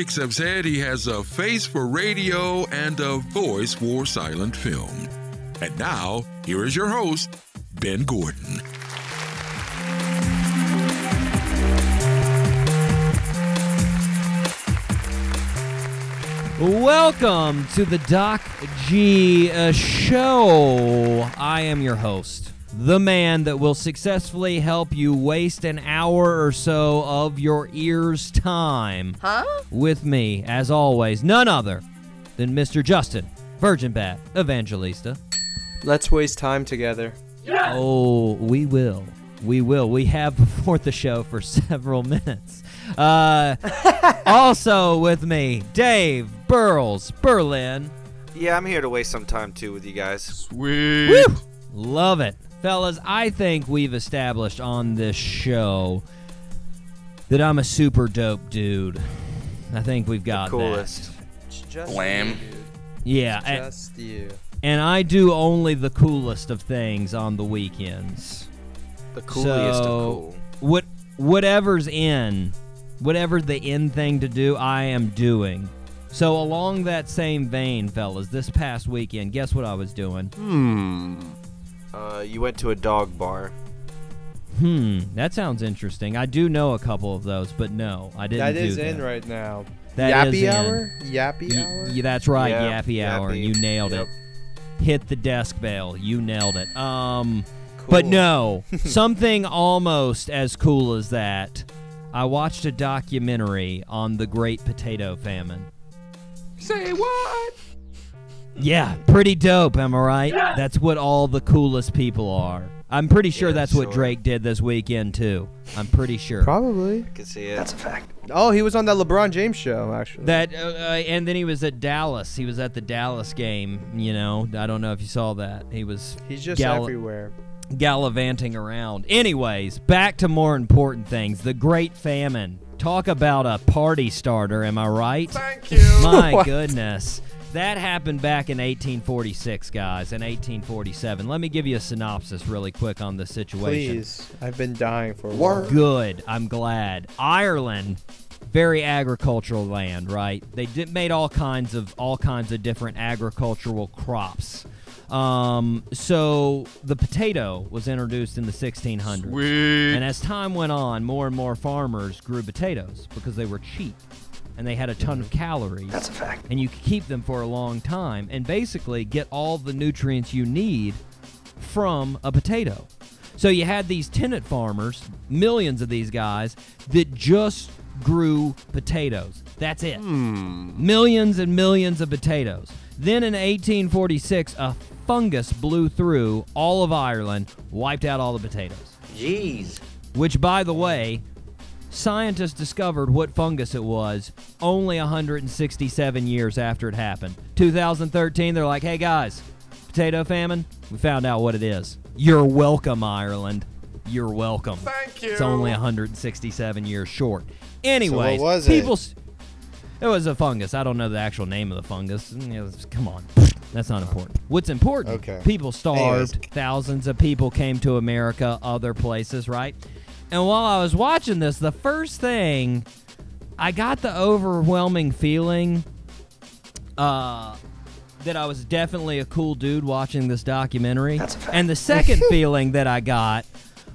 critics have said he has a face for radio and a voice for silent film. And now, here is your host, Ben Gordon. Welcome to the Doc G uh, Show. I am your host, the man that will successfully help you waste an hour or so of your ear's time. Huh? With me, as always, none other than Mr. Justin, Virgin Bat Evangelista. Let's waste time together. Oh, we will. We will. We have before the show for several minutes. Uh, also with me, Dave Burles Berlin. Yeah, I'm here to waste some time too with you guys. Sweet. Woo! Love it. Fellas, I think we've established on this show that I'm a super dope dude. I think we've got the Coolest. It's just Blam. you, Yeah, a- Just you. and I do only the coolest of things on the weekends. The coolest So- of cool. What whatever's in, whatever the in thing to do, I am doing. So along that same vein, fellas, this past weekend, guess what I was doing? Hmm. Uh, you went to a dog bar. Hmm, that sounds interesting. I do know a couple of those, but no, I didn't That do is that. in right now. That is Yappy in. hour? Yappy Y- hour? y- that's right, Yeah, Yappy Hour. Yappy. You nailed Yep. it. Hit the desk bell. You nailed it. Um, but no, something almost as cool as that. I watched a documentary on the Great Potato Famine. Say what? Yeah, pretty dope, am I right? That's what all the coolest people are. I'm pretty sure Yeah, that's what. Drake did this weekend too. I'm pretty sure. Probably. I can see it. That's a fact. Oh, he was on that LeBron James show, actually. That uh, uh, and then he was at Dallas. He was at the Dallas game. You know, I don't know if you saw that. He was He's just gal- everywhere. gallivanting around. Anyways, back to more important things. The Great Famine. Talk about a party starter. Am I right? Thank you. My goodness. That happened back in 1846, guys, in 1847. Let me give you a synopsis really quick on the situation. Please. I've been dying for a while. Good. I'm glad. Ireland, very agricultural land, right? They did, made all kinds of all kinds of different agricultural crops. Um, so the potato was introduced in the 1600s. Sweet. And as time went on, more and more farmers grew potatoes because they were cheap and they had a ton of mm-hmm. calories. That's a fact. And you could keep them for a long time and basically get all the nutrients you need from a potato. So you had these tenant farmers, millions of these guys, that just grew potatoes. That's it. Hmm. Millions and millions of potatoes. Then in 1846, a fungus blew through all of Ireland, wiped out all the potatoes. Jeez. Which, by the way, scientists discovered what fungus it was only 167 years after it happened. 2013, they're like, hey guys, potato famine, we found out what it is. You're welcome, Ireland. You're welcome. Thank you. It's only 167 years short. Anyways, was it? people. s- It was a fungus. I don't know the actual name of the fungus. Mm, it Come on. That's not important. What's important? Okay. People starved. Anyways. Thousands of people came to America, other places, right? And while I was watching this, the first thing I got the overwhelming feeling uh, that I was definitely a cool dude watching this documentary. And the second feeling that I got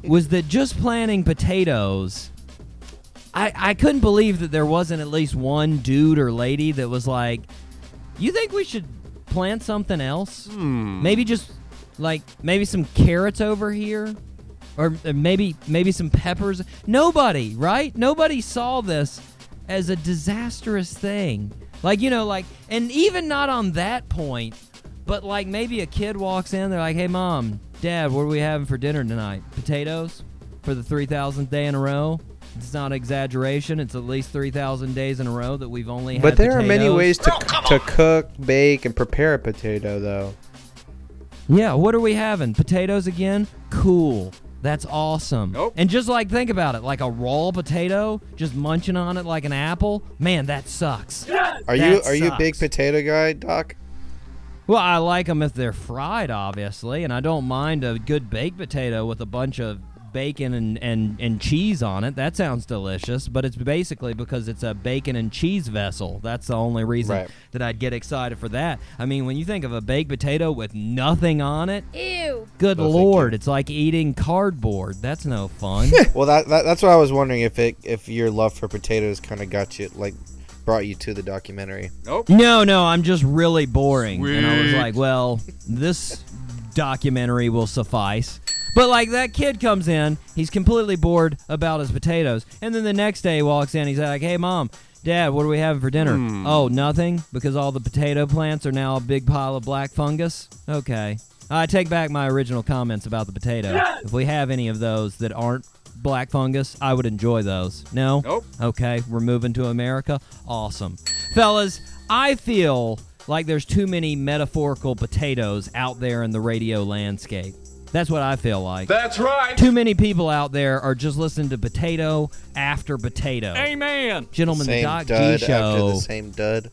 was that just planting potatoes. I, I couldn't believe that there wasn't at least one dude or lady that was like, You think we should plant something else? Maybe just like maybe some carrots over here? Or uh, maybe maybe some peppers. Nobody, right? Nobody saw this as a disastrous thing. Like, you know, like and even not on that point, but like maybe a kid walks in, they're like, "Hey mom, dad, what are we having for dinner tonight? Potatoes for the 3000th day in a row?" It's not exaggeration. It's at least 3000 days in a row that we've only had But there are many ways to, to cook, bake, and prepare a potato, though. Yeah, what are we having? Potatoes again? Cool. That's awesome. Nope. And just like think about it, like a raw potato, just munching on it like an apple. Man, that sucks. Are you That are you a big potato guy, Doc? Well, I like them if they're fried, obviously, and I don't mind a good baked potato with a bunch of bacon and, and, and cheese on it. That sounds delicious, but it's basically because it's a bacon and cheese vessel. That's the only reason Right. that I'd get excited for that. I mean, when you think of a baked potato with nothing on it, Ew. good No, lord, it's like eating cardboard. That's no fun. Well, that, that that's what I was wondering if it if your love for potatoes kind of got you like brought you to the documentary. Nope. No, no, I'm just really boring. And I was like, well, this documentary will suffice. But like that kid comes in, he's completely bored about his potatoes, and then the next day he walks in, he's like, "Hey, mom, dad, what are we having for dinner?" Hmm. Oh, nothing, because all the potato plants are now a big pile of black fungus. Okay, I take back my original comments about the potato. If we have any of those that aren't black fungus, I would enjoy those. No? Nope. Okay, we're moving to America. Awesome. Fellas, I feel like there's too many metaphorical potatoes out there in the radio landscape. That's what I feel like. That's right. Too many people out there are just listening to potato after potato. Amen. Gentlemen, the same Doc dud G after show. the same dud.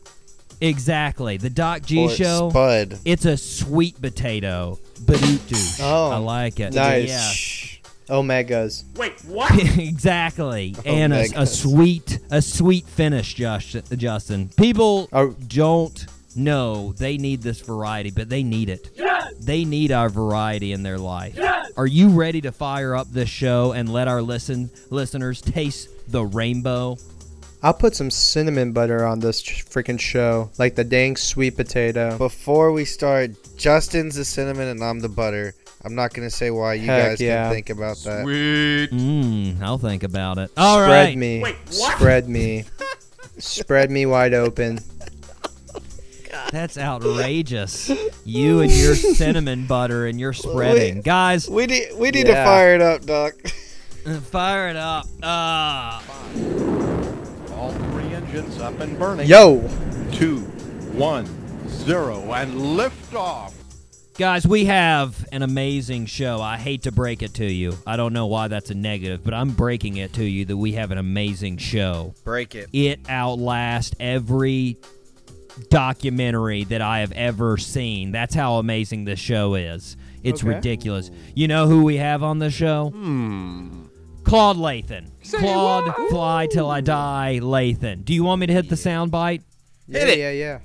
Exactly. The Doc G or show. Spud. It's a sweet potato. Badoot Oh, I like it. Nice. Yeah. Omegas. Wait, what? exactly, and a, a sweet, a sweet finish, Josh, Justin. People Oh. don't know they need this variety, but they need it. Yes! They need our variety in their life. Yes! Are you ready to fire up this show and let our listen listeners taste the rainbow? I'll put some cinnamon butter on this freaking show, like the dang sweet potato. Before we start, Justin's the cinnamon and I'm the butter. I'm not gonna say why. You Heck guys yeah. can think about that. Sweet. Mmm, I'll think about it. All Spread right. me, Wait, what? spread me, spread me wide open. That's outrageous. You and your cinnamon butter and your spreading. Guys, We need we need Yeah. to fire it up, Doc. fire it up. Ah. All three engines up and burning. Yo, Two, one, zero, and lift off. Guys, we have an amazing show. I hate to break it to you. I don't know why that's a negative, but I'm breaking it to you that we have an amazing show. Break it. It outlasts every documentary that I have ever seen. That's how amazing this show is. It's Okay. ridiculous. You know who we have on the show? Hmm. Claude Lathan. Claude Fly Till I Die Lathan. Do you want me to hit the sound bite? yeah, yeah, yeah.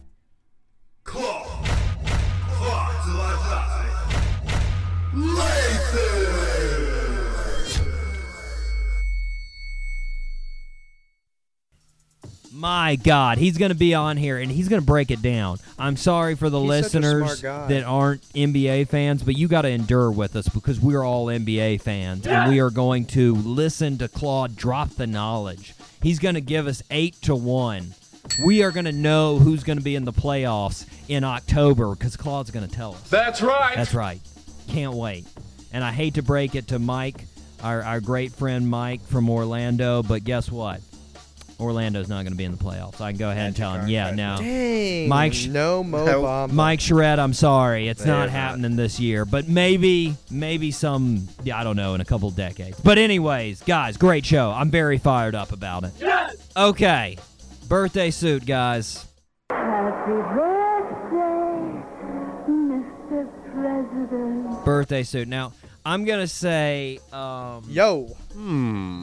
My God, he's going to be on here and he's going to break it down. I'm sorry for the He's such a listeners guy. that aren't NBA fans, but you got to endure with us because we're all NBA fans and we are going to listen to Claude drop the knowledge. He's going to give us eight to one. We are going to know who's going to be in the playoffs in October because Claude's going to tell us. That's right. That's right. Can't wait. And I hate to break it to Mike, our, our great friend Mike from Orlando, but guess what? Orlando's not going to be in the playoffs. I can go ahead and tell him, yeah, no. Dang, Mike Sh- no Mo Nope. Bamba. Mike Charette, I'm sorry, it's They're not not. happening this year, but maybe, maybe some, yeah, I don't know, in a couple decades. But anyways, guys, great show. I'm very fired up about it. Yes. Okay, birthday suit, guys. Happy birthday, Mr. President. Birthday suit. Now, I'm gonna say, um, Yo,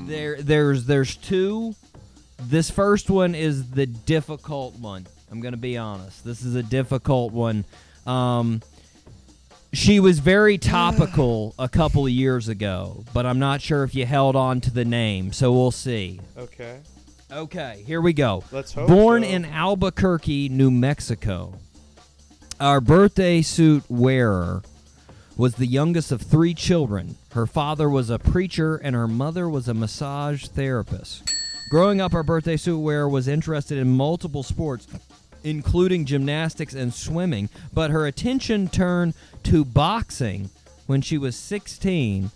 There, there's, there's two. This first one is the difficult one. I'm gonna be honest. This is a difficult one. Um, she was very topical a couple of years ago, but I'm not sure if you held on to the name, so we'll see. okay. Okay, here we go. Let's hope Born so. in Albuquerque, New Mexico, our birthday suit wearer was the youngest of three children. Her father was a preacher and her mother was a massage therapist. Growing up, our birthday suit wearer was interested in multiple sports, including gymnastics and swimming, but her attention turned to boxing when she was 16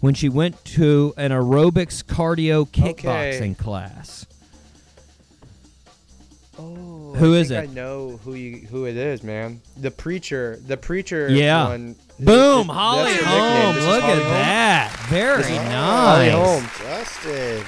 when she went to an aerobics cardio kickboxing Okay. class. Oh, Who I is it? I know who you who it is, man. The preacher. The preacher. Yeah. One, Boom, Holly her nickname. Holmes. This is Look Holly at Holmes? that. Very nice. Holly Holmes. Justin.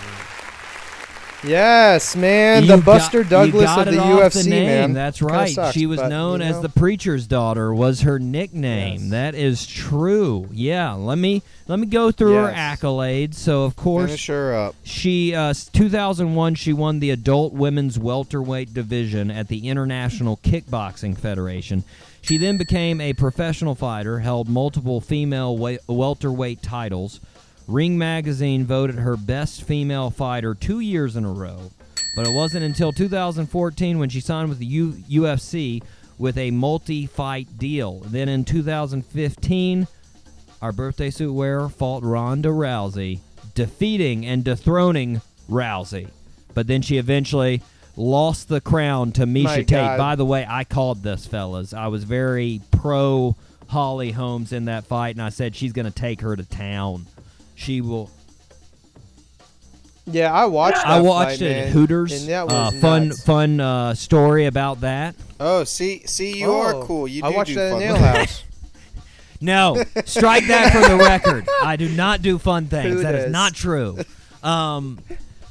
Yes, man. You the Buster you Douglas of the UFC, the man. That's right. sucks, she was but, known you as the preacher's daughter. Was her nickname? Yes. That is true. Yeah. Let me let me go through her accolades. So of course Finish her up. she uh, 2001 she won the adult women's welterweight division at the International Kickboxing Federation. She then became a professional fighter, held multiple female welterweight titles. Ring Magazine voted her best female fighter 2 years in a row. But it wasn't until 2014 when she signed with the U- UFC with a multi-fight deal. Then in 2015, our birthday suit wearer fought Ronda Rousey, defeating and dethroning Rousey. But then she eventually lost the crown to Miesha My Tate. God. By the way, I called this, fellas. I was very pro Holly Holmes in that fight, and I said she's going to take her to town. She will. Yeah, I watched. That I watched fight, it man, at Hooters. And that uh, was fun, nuts. fun uh, story about that. Oh, see, see, you Oh, are cool. You I do watched do that fun in Nail things. House. No, strike that from the record. I do not do fun things. That is not true. Um,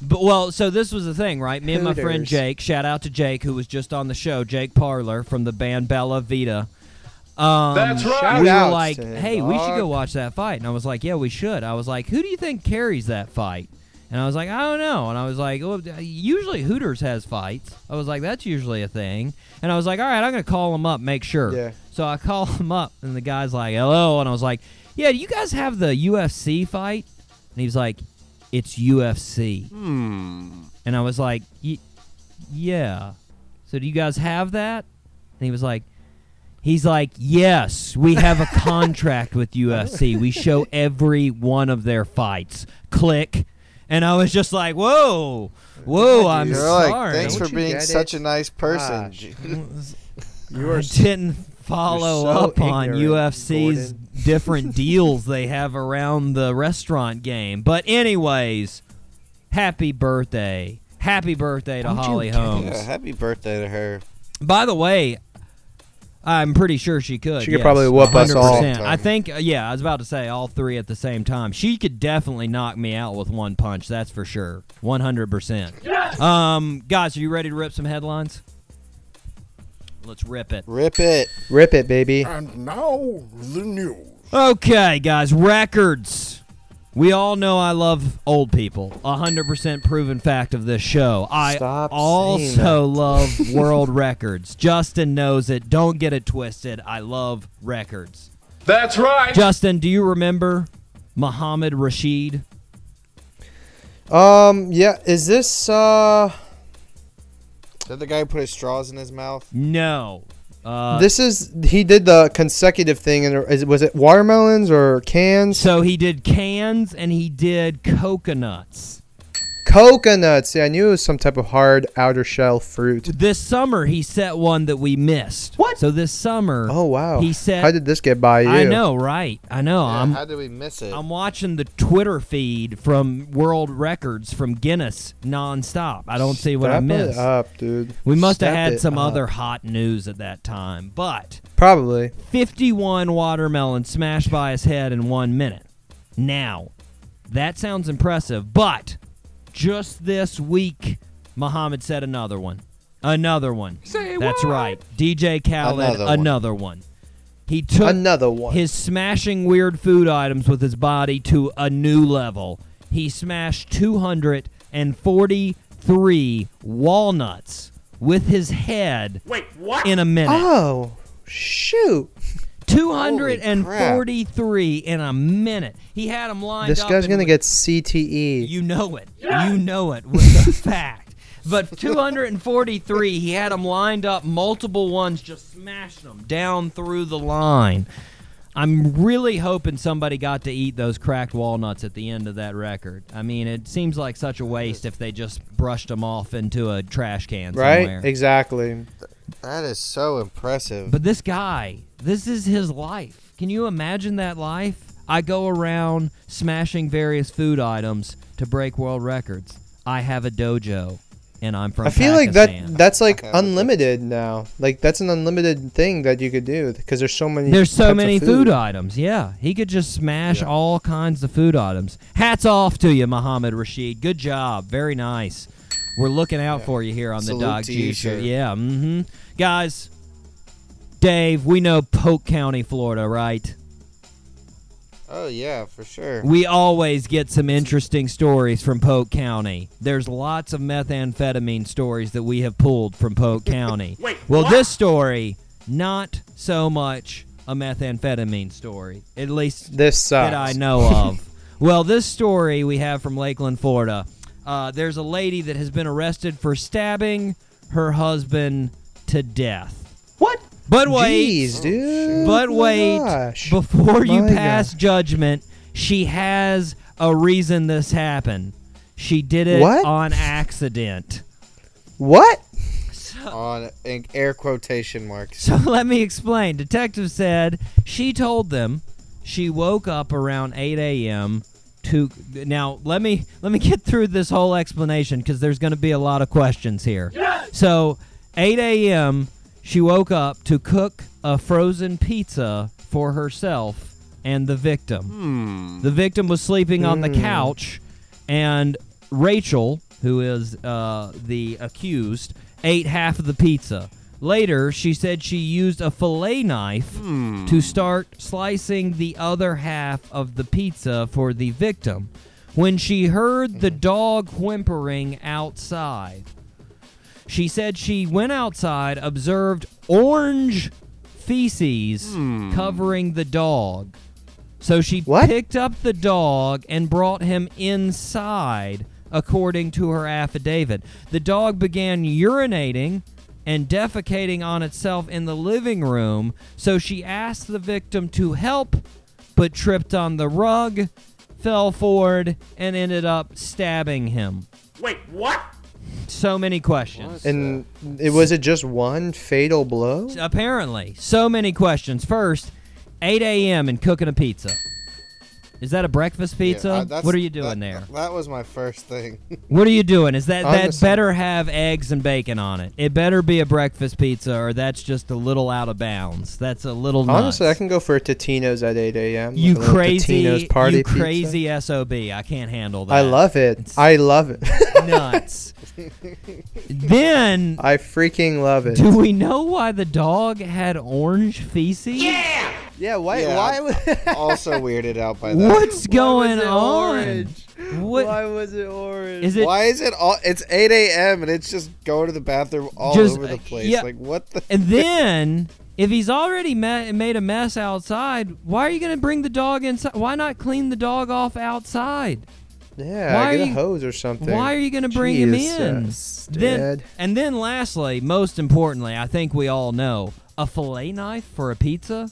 but well, so this was the thing, right? Me and my friend Jake. Shout out to Jake, who was just on the show. Jake Parlor from the band Bella Vita. Um, That's right. We were like, to him, "Hey, we should go watch that fight," and I was like, "Yeah, we should." I was like, "Who do you think carries that fight?" And I was like, "I don't know." And I was like, well, "Usually Hooters has fights." I was like, "That's usually a thing." And I was like, "All right, I'm gonna call him up, make sure." Yeah. So I call him up, and the guy's like, "Hello," and I was like, "Yeah, do you guys have the UFC fight?" And he was like, "It's UFC." Hmm. And I was like, "Y- "Yeah." So do you guys have that? And he was like, "He's like, yes, we have a contract with UFC. We show every one of their fights." Click. And I was just like, "Whoa, whoa, Yeah, I'm. You're like, sorry." thanks Don't for being such it? a nice person. Gosh. You I didn't follow so up on UFC's Gordon. different deals they have around the restaurant game. But anyways, happy birthday. Happy birthday to Don't Holly? Holmes. Yeah, happy birthday to her. By the way, I'm pretty sure she could. She could yes, probably whoop us all. 100%. I think, uh, yeah, I was about to say all three at the same time. She could definitely knock me out with one punch. That's for sure. 100%. Um, guys, are you ready to rip some headlines? Let's rip it. Rip it. Rip it, baby. And now the news. Okay, guys, records. We all know I love old people. Hundred percent proven fact of this show. I Stop also love world records. Justin knows it. Don't get it twisted. I love records. That's right. Justin, do you remember Muhammad Rashid? Um, yeah. Is this uh? Is that the guy who put his straws in his mouth? No. Uh, this is he did the consecutive thing, and is, was it watermelons or cans? so he did cans and he did coconuts. Coconuts. Yeah, I knew it was some type of hard outer shell fruit. This summer he set one that we missed. What? So this summer Oh wow. he set How did this get by you? I know, right? I know. Yeah, I'm how did we miss it? I'm watching the Twitter feed from World Records from Guinness nonstop. I don't see what I Step it missed. up, dude. We must have had some up. other hot news at that time. But Probably. 51 watermelon smashed by his head in one minute. Now, that sounds impressive, but just this week, Muhammad said another one. Another one. That's right. DJ Khaled, Another another, one. one. He took Another one. his smashing weird food items with his body to a new level. He smashed 243 walnuts with his head Wait, what? in a minute. oh, shoot. 243 in a minute. He had them lined This up. This guy's gonna get CTE. You know it. You know it was a fact. But 243, he had them lined up, multiple ones, just smashed them down through the line. I'm really hoping somebody got to eat those cracked walnuts at the end of that record. I mean, it seems like such a waste if they just brushed them off into a trash can right? somewhere. Exactly. That is so impressive. But this guy, this is his life. Can you imagine that life? I go around smashing various food items to break world records. I have a dojo, and I'm from I feel like that that's like Okay, okay. unlimited now. Like that's an unlimited thing that you could do because there's so many. There's so types of many food. items. Yeah, he could just smash Yeah. all kinds of food items. Hats off to you, Muhammad Rashid. Good job. Very nice. We're looking out for you here on Salute the Dog to G Show. Yeah, mm-hmm. Guys, Dave, we know Polk County, Florida, right? Oh yeah, for sure. We always get some interesting stories from Polk County. There's lots of methamphetamine stories that we have pulled from Polk County. Wait, well, what? this story, not so much a methamphetamine story, at least This sucks. that I know of. well, this story we have from Lakeland, Florida. Uh, there's a lady that has been arrested for stabbing her husband to death. What? But wait, Jeez, dude. but wait, Gosh. before you My pass gosh. judgment, she has a reason this happened. She did it What? on accident. What? On in air quotation marks. So let me explain. Detective said she told them she woke up around 8 a.m. to now let me let me get through this whole explanation because there's going to be a lot of questions here. So 8 a.m. she woke up to cook a frozen pizza for herself and the victim. The victim was sleeping on the couch, and Rachel, who is uh, the accused, ate half of the pizza. Later, she said she used a fillet knife hmm. to start slicing the other half of the pizza for the victim when she heard the hmm. dog whimpering outside. She said she went outside, observed orange feces hmm. covering the dog. So she What? picked up the dog and brought him inside, according to her affidavit. The dog began urinating and defecating on itself in the living room, so she asked the victim to help, but tripped on the rug, fell forward, and ended up stabbing him. Wait, what? So many questions. And it was it just one fatal blow? Apparently, so many questions. First, 8 a.m. and cooking a pizza. Is that a breakfast pizza? Yeah, uh, what are you doing that- there? That was my first thing. What are you doing? Is that that Honestly. better have eggs and bacon on it? It better be a breakfast pizza, or that's just a little out of bounds. That's a little nuts. Honestly, I can go for a Totino's at 8 a.m. You like crazy, Totino's party you pizza. crazy sob. I can't handle that. I love it. It's- I love it. nuts. then, I freaking love it. do we know why the dog had orange feces? Yeah. Yeah, why? Yeah. Why? Was, also weirded out by that. What's why going was it on? Orange? What Why was it orange? is it? Why is it all? It's 8 a.m. and it's just going to the bathroom all Just, over the uh, place. yeah. Like what the? And then, if he's already ma- made a mess outside, why are you going to bring the dog inside? Why not clean the dog off outside? Yeah, Why get are a you- hose or something. Why are you going to bring him in? Jesus, Then, and then, lastly, most importantly, I think we all know a fillet knife for a pizza.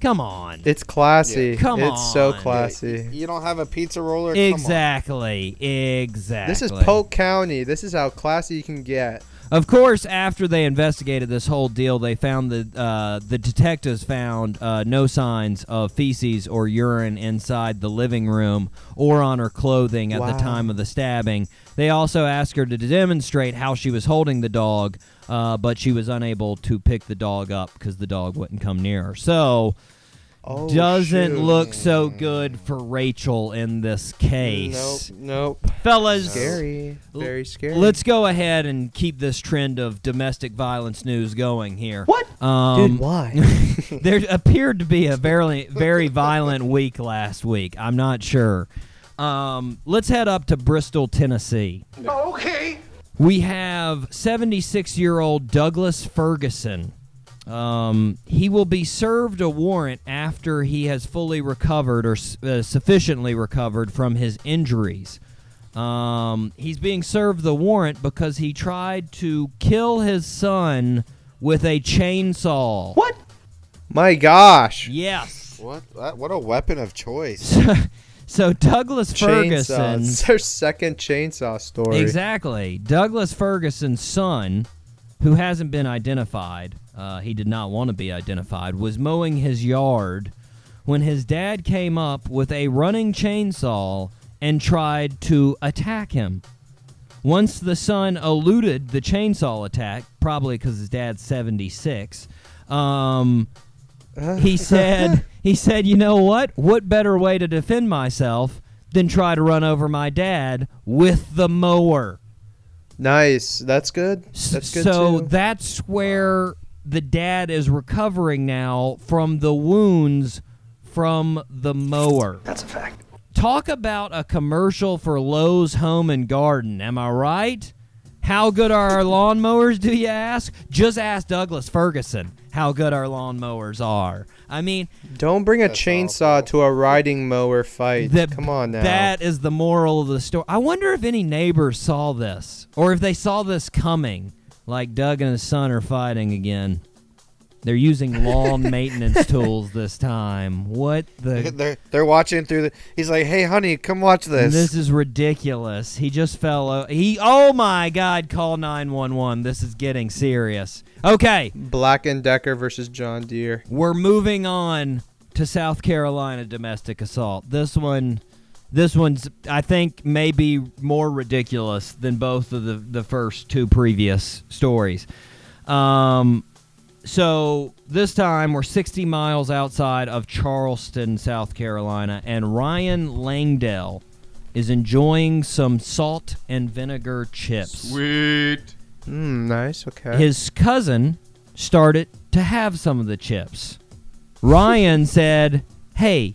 Come on. It's classy. Come it's so classy. You don't have a pizza roller? Come on. Exactly. Exactly. This is Polk County. This is how classy you can get. Of course, after they investigated this whole deal, they found that uh, the detectives found uh, no signs of feces or urine inside the living room or on her clothing at the time of the stabbing. They also asked her to demonstrate how she was holding the dog, uh, but she was unable to pick the dog up because the dog wouldn't come near her. So, Oh, doesn't shoot. look so good for Rachel in this case. Nope. Nope. Fellas, Scary. Very scary. Let's go ahead and keep this trend of domestic violence news going here. What? Um, Dude, why? there appeared to be a very, very violent week last week. I'm not sure. Um, let's head up to Bristol, Tennessee. Okay. We have 76 year old Douglas Ferguson. Um, he will be served a warrant after he has fully recovered or uh, sufficiently recovered from his injuries. Um, he's being served the warrant because he tried to kill his son with a chainsaw. What? My gosh. Yes. What? What a weapon of choice. so Douglas Ferguson. It's their second chainsaw story. Exactly. Douglas Ferguson's son, who hasn't been identified, uh, he did not want to be identified, was mowing his yard when his dad came up with a running chainsaw and tried to attack him. Once the son eluded the chainsaw attack, probably because his dad's 76, um, he said he said you know what what better way to defend myself than try to run over my dad with the mower Nice. That's good. That's good so too. that's where the dad is recovering now from the wounds from the mower. That's a fact. Talk about a commercial for Lowe's Home and Garden. Am I right? How good are our lawnmowers, do you ask? Just ask Douglas Ferguson how good our lawnmowers are. I mean, Don't bring a chainsaw awful. to a riding mower fight. that- Come on now. That is the moral of the story. I wonder if any neighbors saw this or if they saw this coming. Like Doug and his son are fighting again. They're using lawn maintenance tools this time. What the? they're they're watching through the. He's like, "Hey, honey, come watch this." This is ridiculous. He just fell. O- he. Oh my God! Call nine one one. This is getting serious. Okay, Black and Decker versus John Deere. we're moving on to South Carolina domestic assault. This one, this one's I think maybe more ridiculous than both of the the first two previous stories. Um, so this time we're 60 miles outside of Charleston, South Carolina, and Ryan Langdell is enjoying some salt and vinegar chips. Sweet. Mm, nice. Okay. His cousin started to have some of the chips. Ryan said, "Hey,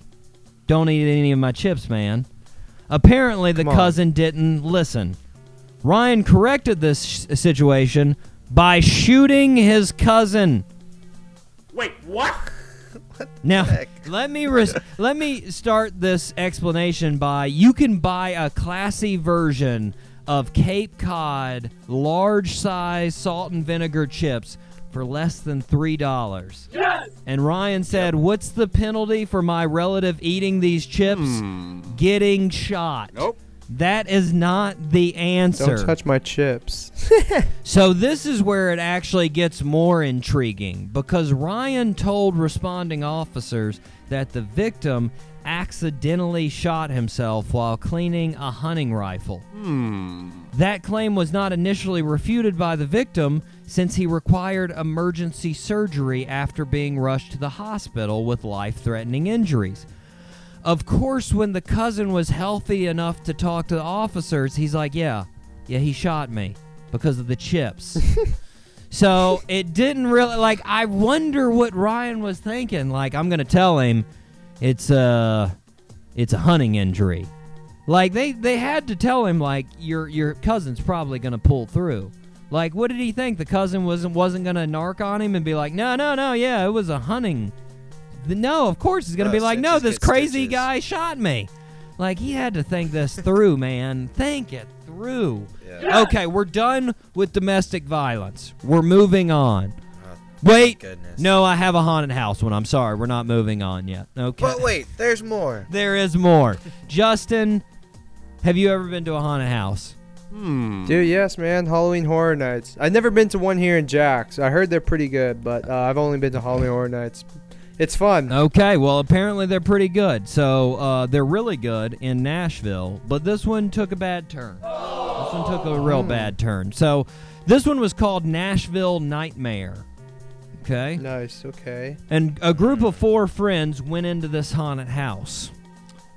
don't eat any of my chips, man." Apparently, the cousin didn't listen. Ryan corrected this sh- situation by shooting his cousin. Wait, what? Now, let me res- let me start this explanation by you can buy a classy version of Cape Cod large size salt and vinegar chips for less than three dollars. Yes. And Ryan said, "What's the penalty for my relative eating these chips? Getting shot." Nope. That is not the answer. Don't touch my chips. So this is where it actually gets more intriguing because Ryan told responding officers that the victim accidentally shot himself while cleaning a hunting rifle. Hmm. That claim was not initially refuted by the victim since he required emergency surgery after being rushed to the hospital with life-threatening injuries. Of course, when the cousin was healthy enough to talk to the officers, he's like, "Yeah, yeah, he shot me because of the chips." so it didn't really like. I wonder what Ryan was thinking. Like, I'm gonna tell him it's a it's a hunting injury. Like they they had to tell him like your your cousin's probably gonna pull through. Like, what did he think? The cousin wasn't wasn't gonna narc on him and be like, no, no, no, yeah, it was a hunting. The- No, of course he's gonna Uh, be like, no, this crazy stitches. guy shot me. Like he had to think this through, man. Think it through. Yeah. Okay, we're done with domestic violence. We're moving on. Wait, goodness. no, I have a haunted house one. I'm sorry, we're not moving on yet. Okay, But wait, there's more. there is more. Justin, have you ever been to a haunted house? Hmm. Dude, yes, man. Halloween Horror Nights. I've never been to one here in Jax. I heard they're pretty good, but uh, I've only been to Halloween Horror Nights. It's fun. Okay, well, apparently they're pretty good. So uh, they're really good in Nashville, but this one took a bad turn. This one took a real bad turn. So this one was called Nashville Nightmare. Okay. Nice. Okay. And a group of four friends went into this haunted house.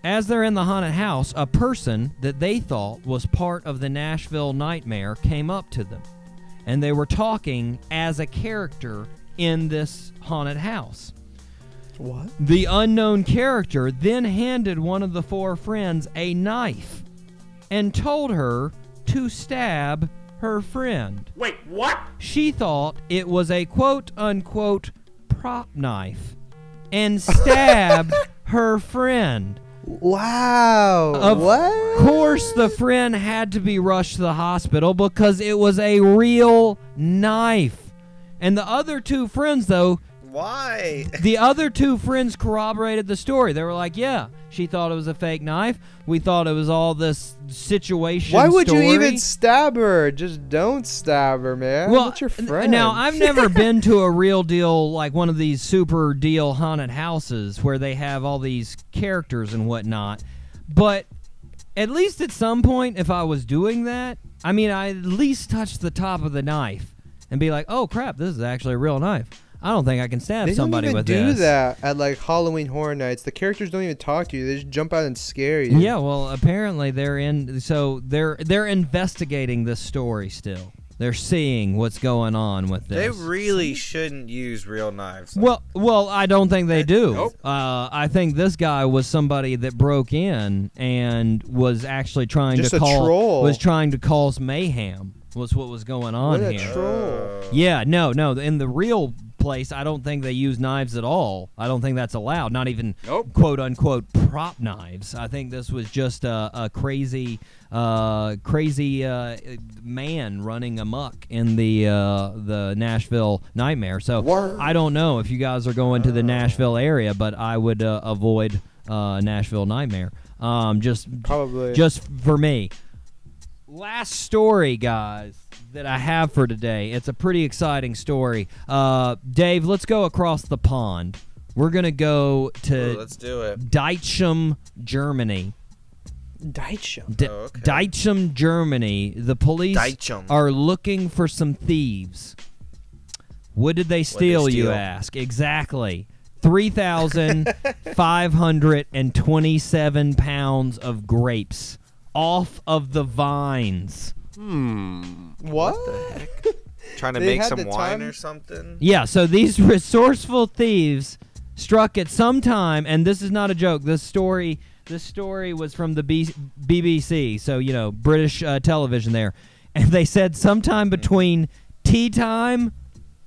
As they're in the haunted house, a person that they thought was part of the Nashville Nightmare came up to them. And they were talking as a character in this haunted house. What? The unknown character then handed one of the four friends a knife and told her to stab her friend. Wait, what? She thought it was a quote unquote prop knife and stabbed her friend. Wow. What of what? course, the friend had to be rushed to the hospital because it was a real knife. And the other two friends, though, Why? the other two friends corroborated the story. They were like, "Yeah, she thought it was a fake knife. We thought it was all this situation." Why would story." you even stab her? Just don't stab her, man. Well, That's your friend. now I've never been to a real deal like one of these super deal haunted houses where they have all these characters and whatnot. But at least at some point, if I was doing that, I mean, I at least touch the top of the knife and be like, "Oh crap, this is actually a real knife." I don't think I can stab They somebody don't even do that at like Halloween Horror Nights. The characters don't even talk to you. They just jump out and scare you. Yeah, well, apparently they're in. So they're they're investigating this story still. They're seeing what's going on with this. They really shouldn't use real knives. well, well, I don't think they do. Nope. Uh, I think this guy was somebody that broke in and was actually trying Just to call troll. was trying to cause mayhem. Was what was going on What a here. troll. Yeah, no, no. In the real place, I don't think they use knives at all. I don't think that's allowed. Not even Nope. quote unquote prop knives. I think this was just a, a crazy, uh, crazy uh, man running amok in the uh, the Nashville Nightmare. So I don't know if you guys are going to the Nashville area, but I would uh, avoid uh, Nashville Nightmare. Um, just Probably. just for me. Last story, guys, that I have for today. It's a pretty exciting story. Uh, Dave, let's go across the pond. We're gonna go to Ooh, let's do it. Deitschem, Germany. Deitschem. D- Oh, okay. Deitschem, Germany. The police Deitschem. are looking for some thieves. What did they steal, you steal? ask? Exactly. 3,527 pounds of grapes off of the vines. What? the heck Trying to They make some wine time- or something. Yeah, so these resourceful thieves struck at some time, and this is not a joke. This story, this story was from the B- BBC, so you know British uh, television there, and they said sometime between tea time.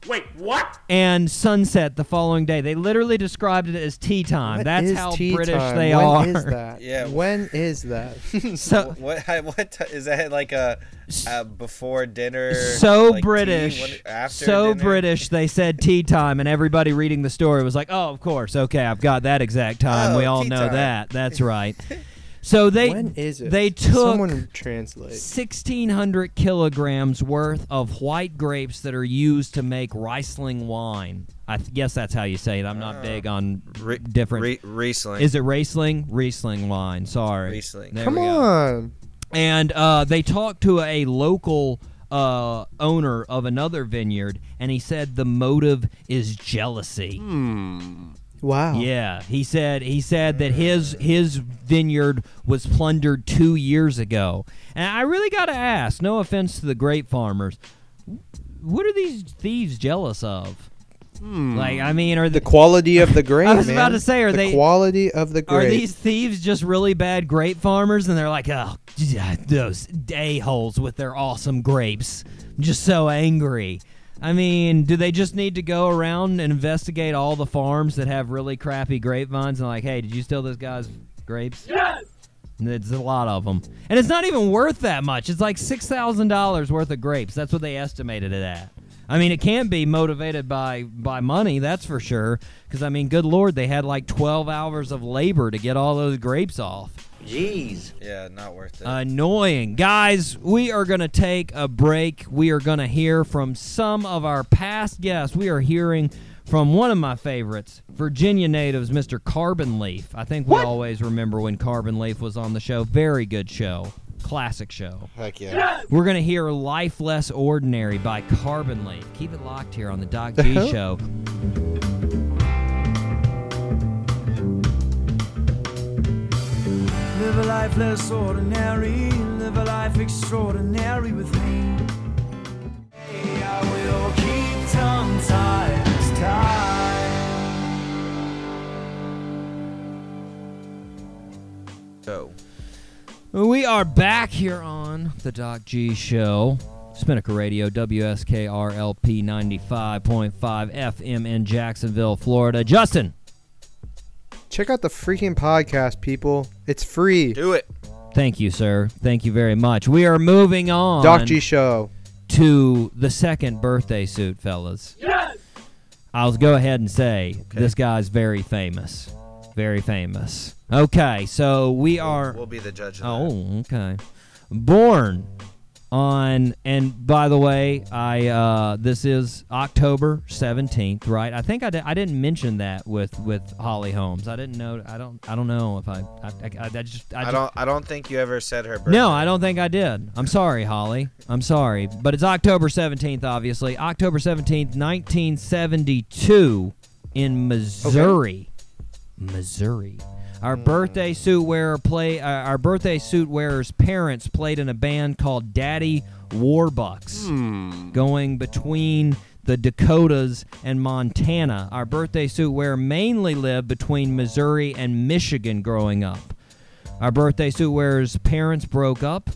Wait, what? And sunset the following day. They literally described it as tea time. What That's how tea British time? they When are. is that? Yeah. When is that? So what what ti- is that like a, a before dinner? so like tea, British, when- after so dinner? British. They said tea time, and everybody reading the story was like, "Oh, of course, okay, I've got that exact time. Oh, we all know time." that. That's right." So they when is it? they took Someone translate. 1,600 kilograms worth of white grapes that are used to make Riesling wine. I th- guess that's how you say it. I'm not big on Re- different. Re- Riesling. is it Riesling? Riesling wine. Sorry. Riesling. There Come we go on. and uh, they talked to a local uh, owner of another vineyard, and he said the motive is jealousy. Wow. Yeah, he said he said that his his vineyard was plundered two years ago, and I really got to ask. No offense to the grape farmers, what are these thieves jealous of? Hmm. Like, I mean, are The the, quality of the grape. I was man. about to say, are the they- quality of the are these thieves just really bad grape farmers, and they're like, oh, those a holes with their awesome grapes, I'm just so angry. I mean, do they just need to go around and investigate all the farms that have really crappy grapevines and like, hey, did you steal this guy's grapes? Yes. It's a lot of them, and it's not even worth that much. It's like six thousand dollars worth of grapes. That's what they estimated it at. I mean, it can't be motivated by by money, that's for sure. Because I mean, good lord, they had like twelve hours of labor to get all those grapes off. Yeah, not worth it. Annoying. Guys, we are going to take a break. We are going to hear from some of our past guests. We are hearing from one of my favorites, Virginia natives, Mr. Carbon Leaf. I think we always remember when Carbon Leaf was on the show. Very good show. Classic show. Heck yeah. We're going to hear Life Less Ordinary by Carbon Leaf. Keep it locked here on the Doc G hell? Show. Live a life less ordinary, live a life extraordinary with me. Hey, I will keep tongue tied this time. Go. We are back here on the Doc G Show. Spinnaker Radio, WSKRLP 95.5 FM in Jacksonville, Florida. Justin, Check out the freaking podcast, people. It's free. Do it. thank you, sir. Thank you very much. We are moving on Doc G Show. to the second birthday suit, fellas. Yes! I'll go ahead and say this guy's very famous. Very famous. Okay, so we are. We'll be the judge of oh, that. Oh, okay. Born on and by the way i uh this is october 17th right? I think i, di- I didn't mention that with with holly holmes. I didn't know i don't i don't know if i i, I, I just i, I don't. I don't think you ever said her birthday. no i don't think i did. I'm sorry holly. I'm sorry. But it's october 17th obviously. October 17th 1972 in missouri. Missouri our birthday suit wearer play. Uh, our birthday suit wearer's parents played in a band called Daddy Warbucks, going between the Dakotas and Montana. Our birthday suit wearer mainly lived between Missouri and Michigan growing up. Our birthday suit wearer's parents broke up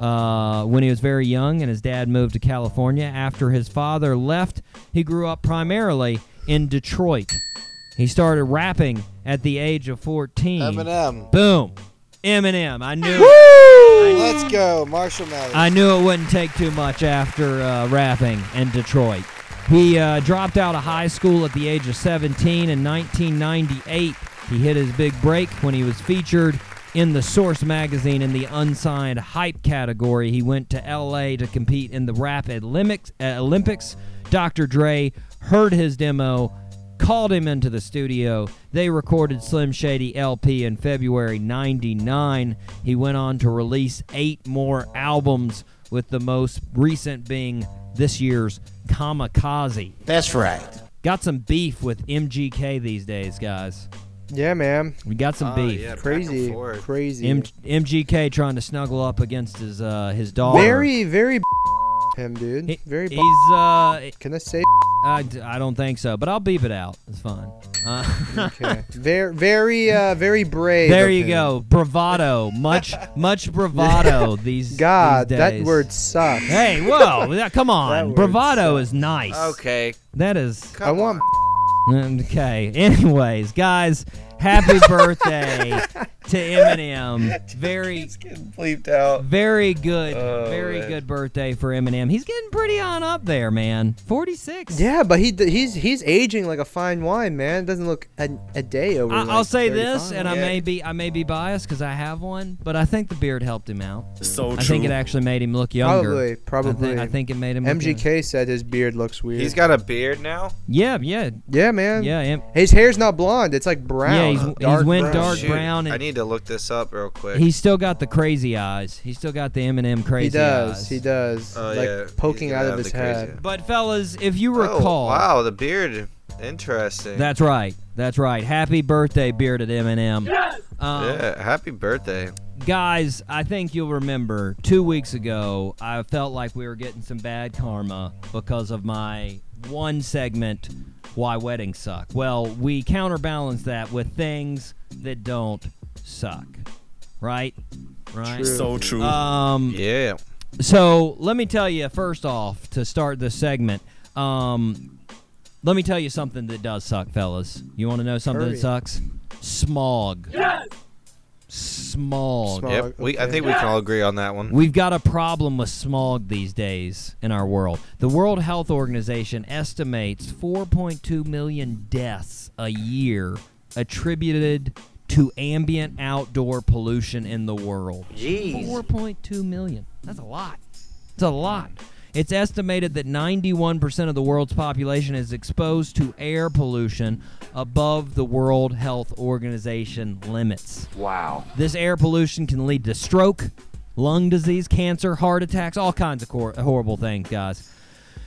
uh, when he was very young, and his dad moved to California. After his father left, he grew up primarily in Detroit. He started rapping at the age of 14. Eminem. Boom. Eminem. I knew. Let's go, Marshall Mathers. I knew it wouldn't take too much after uh, rapping in Detroit. He uh, dropped out of high school at the age of 17 in 1998. He hit his big break when he was featured in the Source magazine in the unsigned hype category. He went to LA to compete in the rap Olympics. Dr. Dre heard his demo, called him into the studio. They recorded Slim Shady LP in February 99. He went on to release eight more albums, with the most recent being this year's Kamikaze. That's right. Got some beef with MGK these days, guys. Yeah, man. We got some Oh, beef. yeah, Crazy, crazy. M- MGK trying to snuggle up against his uh, his daughter. very, very him, dude. He- very. he's uh, Can I say? I, d- I don't think so, but I'll beep it out. It's fine. Uh, Okay. very, very, uh, very brave. there you him. go. Bravado. Much much bravado these God, these that word sucks. Hey, whoa! that- come on. word Bravado sucks. is nice. Okay. That is I want. okay. Anyways, guys, happy birthday to Eminem. Very Getting bleeped out. very good. Oh, very man. good birthday for Eminem. He's getting pretty on up there, man. 46. Yeah, but he he's he's aging like a fine wine, man. Doesn't look a, a day over. I, like I'll say this, 35. and I may be I may be biased because I have one, but I think the beard helped him out. So I think it actually made him look younger. Probably, I probably. think, I think it made him. Look younger. MGK said his beard looks weird. He's got a beard now. Yeah, yeah, yeah, man. yeah. Em- His hair's not blonde. It's like brown. Yeah, he's- he's dark went brown. dark Shoot, brown and- I need to look this up real quick. He's still got the crazy eyes. He's still got the Eminem crazy eyes. He does. eyes. He does. Oh, like yeah, poking he's out gonna of have his the crazy- head. But fellas, if you Oh, recall, wow, the beard. Interesting. that's right. That's right. Happy birthday, bearded Eminem. Um, yeah. Happy birthday. Guys, I think you'll remember two weeks ago, I felt like we were getting some bad karma because of my one segment, Why Weddings Suck. Well, we counterbalance that with things that don't suck. Right? Right? True. So true. Um, Yeah. So let me tell you first off to start this segment. Um, let me tell you something that does suck, fellas. You want to know something Hurry. that sucks? Smog. Smog. Smog. Yep. We. I think we can all agree on that one. We've got a problem with smog these days in our world. The World Health Organization estimates 4.2 million deaths a year attributed to ambient outdoor pollution in the world. Jeez. 4.2 million. That's a lot. It's a lot. It's estimated that 91% of the world's population is exposed to air pollution above the World Health Organization limits. wow. This air pollution can lead to stroke, lung disease, cancer, heart attacks, all kinds of cor- horrible things, guys.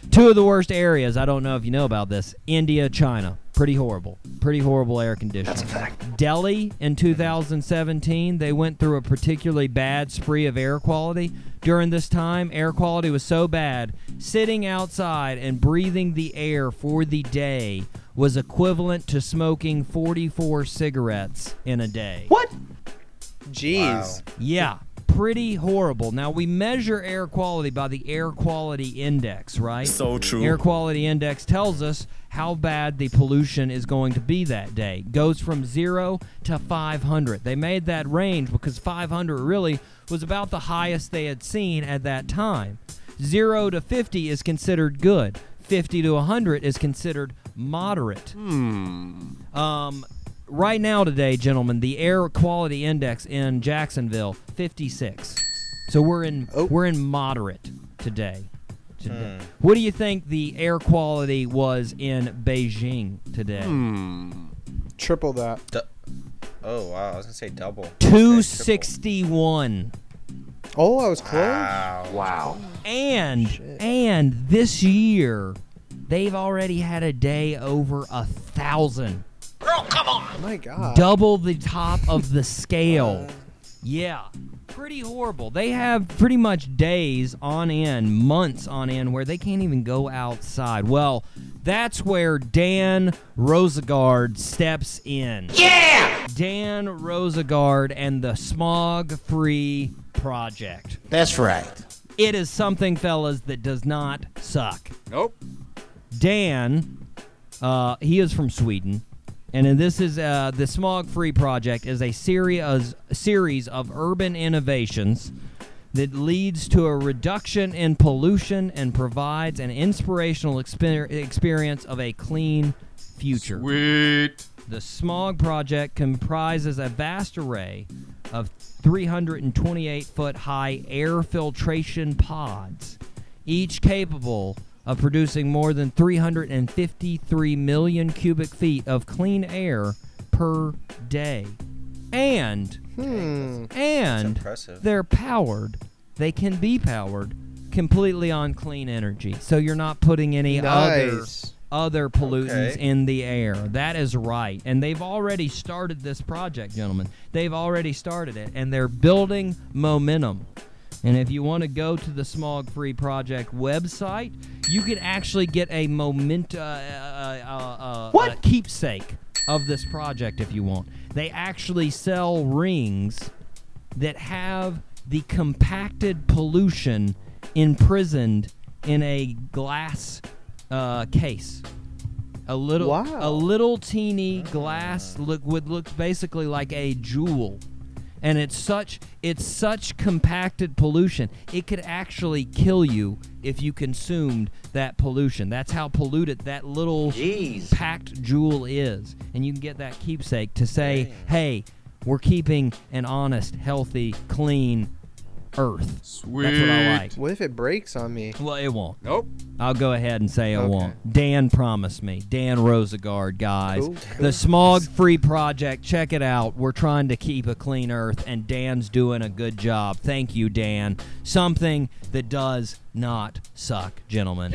Two of the worst areas, I don't know if you know about this India, China. Pretty horrible. Pretty horrible air conditions. That's a fact. Delhi in 2017, they went through a particularly bad spree of air quality. During this time, air quality was so bad, sitting outside and breathing the air for the day was equivalent to smoking 44 cigarettes in a day. What? Jeez. Yeah, pretty horrible. Now we measure air quality by the air quality index, right? So true. Air quality index tells us how bad the pollution is going to be that day. Goes from 0 to 500. They made that range because 500 really was about the highest they had seen at that time. 0 to 50 is considered good. 50 to 100 is considered moderate. Um, right now, today, gentlemen, the air quality index in Jacksonville, 56. So we're in Oh. we're in moderate today. Today. Hmm. What do you think the air quality was in Beijing today? Triple that. Oh wow, I was gonna say double. Two sixty one. Oh, I was close. Wow. Wow. And Shit. and this year they've already had a day over a thousand. Oh come on! my God. Double the top of the scale. Yeah. Pretty horrible. They have pretty much days on end, months on end, where they can't even go outside. Well, that's where Daan Roosegaarde steps in. Yeah! Daan Roosegaarde and the Smog Free Project. That's right. It is something, fellas, that does not suck. Nope. Dan, uh, he is from Sweden, and then this is uh, the Smog Free Project is a series series of urban innovations that leads to a reduction in pollution and provides an inspirational exper- experience of a clean future. Sweet. The Smog Project comprises a vast array of 328 foot high air filtration pods, each capable of producing more than 353 million cubic feet of clean air per day. And Hmm. and they're powered. They can be powered completely on clean energy. So you're not putting any other other pollutants Okay. in the air. That is right. And they've already started this project, gentlemen. They've already started it and they're building momentum. And if you want to go to the Smog Free Project website, you can actually get a moment, uh, uh, uh, uh, uh, keepsake of this project if you want. They actually sell rings that have the compacted pollution imprisoned in a glass uh, case. A little, Wow. a little teeny glass look would look basically like a jewel, and it's such it's such compacted pollution. It could actually kill you if you consumed that pollution. That's how polluted that little Jeez. packed jewel is, and you can get that keepsake to say, "Hey, we're keeping an honest, healthy, clean Earth." Sweet. That's what I like. What if it breaks on me? Well, it won't. Nope. I'll go ahead and say it Okay. won't. Dan promised me. Daan Roosegaarde, guys. Cool, The. Smog Free Project. Check it out. We're trying to keep a clean Earth, and Dan's doing a good job. Thank you, Dan. Something that does not suck, gentlemen.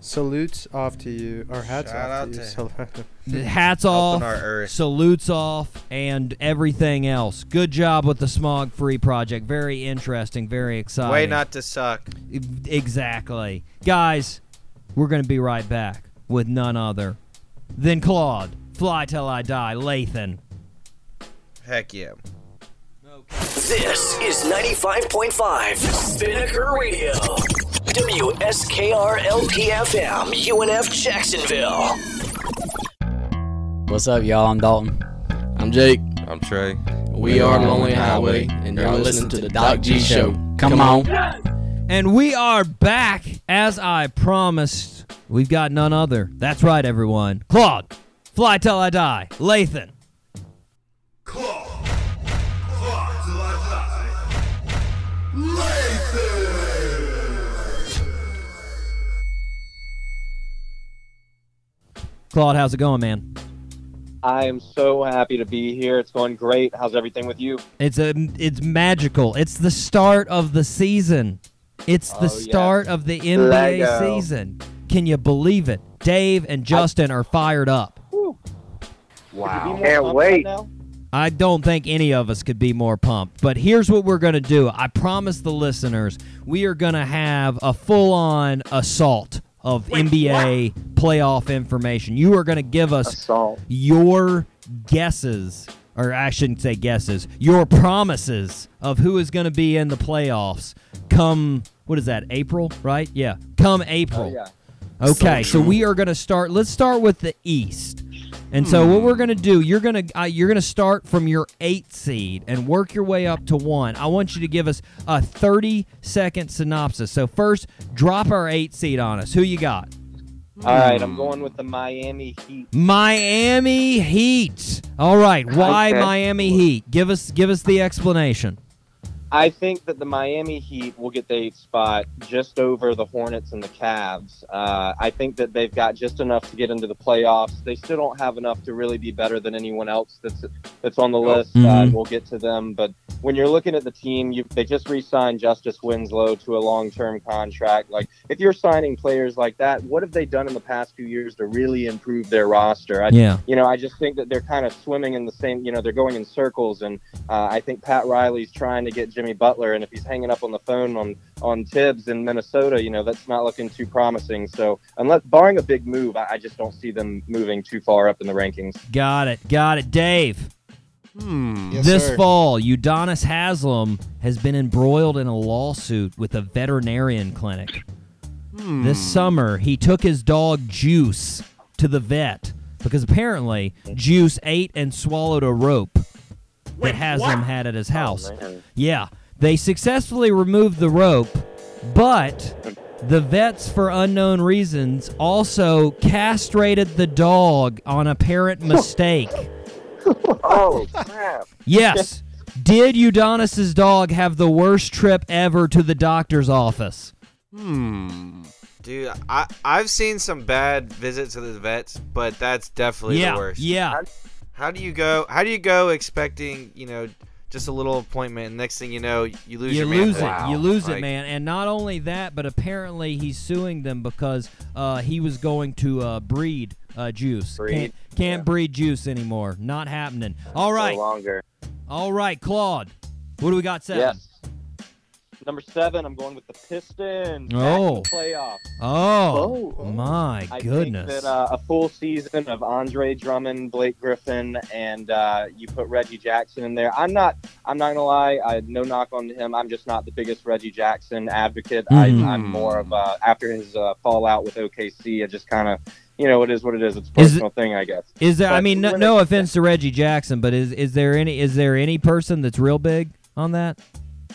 Salutes off to you, or hats Shout off out to you. to- Sal- Hats off, our Earth. salutes off, and everything else. Good job with the Smog Free Project. Very interesting. Very exciting. Way not to suck. Exactly. Guys, we're going to be right back with none other than Claude, Fly Till I Die, Lathan. Heck yeah. This is 95.5 Spinnaker Radio. WSKR LPFM, UNF Jacksonville. What's up, y'all? I'm Dalton. I'm Jake. I'm Trey. We are Lonely Highway, and you're listening to the Doc G Show. Come on. And we are back as I promised. We've got none other. That's right, everyone. Claude, fly till I die. Lathan. Claude, Fly Till I Die, Lathan. Claude, how's it going, man? I am so happy to be here. It's going great. How's everything with you? It's a it's magical. It's the start of the season. It's the Oh, yeah. start of the NBA Lego. season. Can you believe it? Dave and Justin are fired up. Wow. Can't wait. I don't think any of us could be more pumped. But here's what we're going to do. I promise the listeners, we are going to have a full-on assault of NBA playoff information. You are going to give us Assault. your guesses, or I shouldn't say guesses, your promises of who is going to be in the playoffs come, what is that, April, right? Yeah, come April. Oh, yeah. Okay, so, we are going to start. Let's start with the East. And so what we're going to do, you're going to uh, you're going to start from your 8 seed and work your way up to 1. I want you to give us a 30 second synopsis. So first, drop our 8 seed on us. Who you got? All right, I'm going with the Miami Heat. Miami Heat. All right, why Okay. Miami Heat? Give us give us the explanation. I think that the Miami Heat will get the eighth spot just over the Hornets and the Cavs. Uh, I think that they've got just enough to get into the playoffs. They still don't have enough to really be better than anyone else that's that's on the list. Uh, Mhm. and we'll get to them, but when you're looking at the team, you, they just re-signed Justise Winslow to a long-term contract. Like, if you're signing players like that, what have they done in the past few years to really improve their roster? I, Yeah. You know, I just think that they're kind of swimming in the same. You know, they're going in circles, and uh, I think Pat Riley's trying to get Jimmy Butler, and if he's hanging up on the phone on on Thibs in Minnesota, you know, that's not looking too promising. So, unless barring a big move, I, I just don't see them moving too far up in the rankings. Got it. Got it. Dave. Hmm. Yes, this sir. fall, Udonis Haslem has been embroiled in a lawsuit with a veterinarian clinic. This summer, he took his dog Juice to the vet because apparently Juice ate and swallowed a rope that has Haslem had at his house. man. Yeah, they successfully removed the rope, but the vets, for unknown reasons, also castrated the dog on apparent mistake. Oh crap! Yes. Did Udonis's dog have the worst trip ever to the doctor's office? Hmm. Dude, I I've seen some bad visits to the vets, but that's definitely yeah. the worst. Yeah. How do you go? How do you go expecting you know just a little appointment, and next thing you know, you lose You your lose manhood? it. You lose it, man. And not only that, but apparently he's suing them because uh, he was going to uh, breed uh, juice. Breed, Can't, can't breed juice anymore. Not happening. All right. No longer. All right, Claude. What do we got seven? Yes. Number seven, I'm going with the Pistons. Back in Oh. the playoffs. Oh, Oh. my I goodness. think that uh, a full season of Andre Drummond, Blake Griffin, and uh, you put Reggie Jackson in there. I'm not. I'm not gonna lie. I no knock on him. I'm just not the biggest Reggie Jackson advocate. Mhm. I, I'm more of uh, after his uh, fallout with OKC. I just kind of, you know, it is what it is. It's a Is it- personal thing, I guess. Is there? I mean, no, no offense to Reggie Jackson, but is is there any is there any person that's real big on that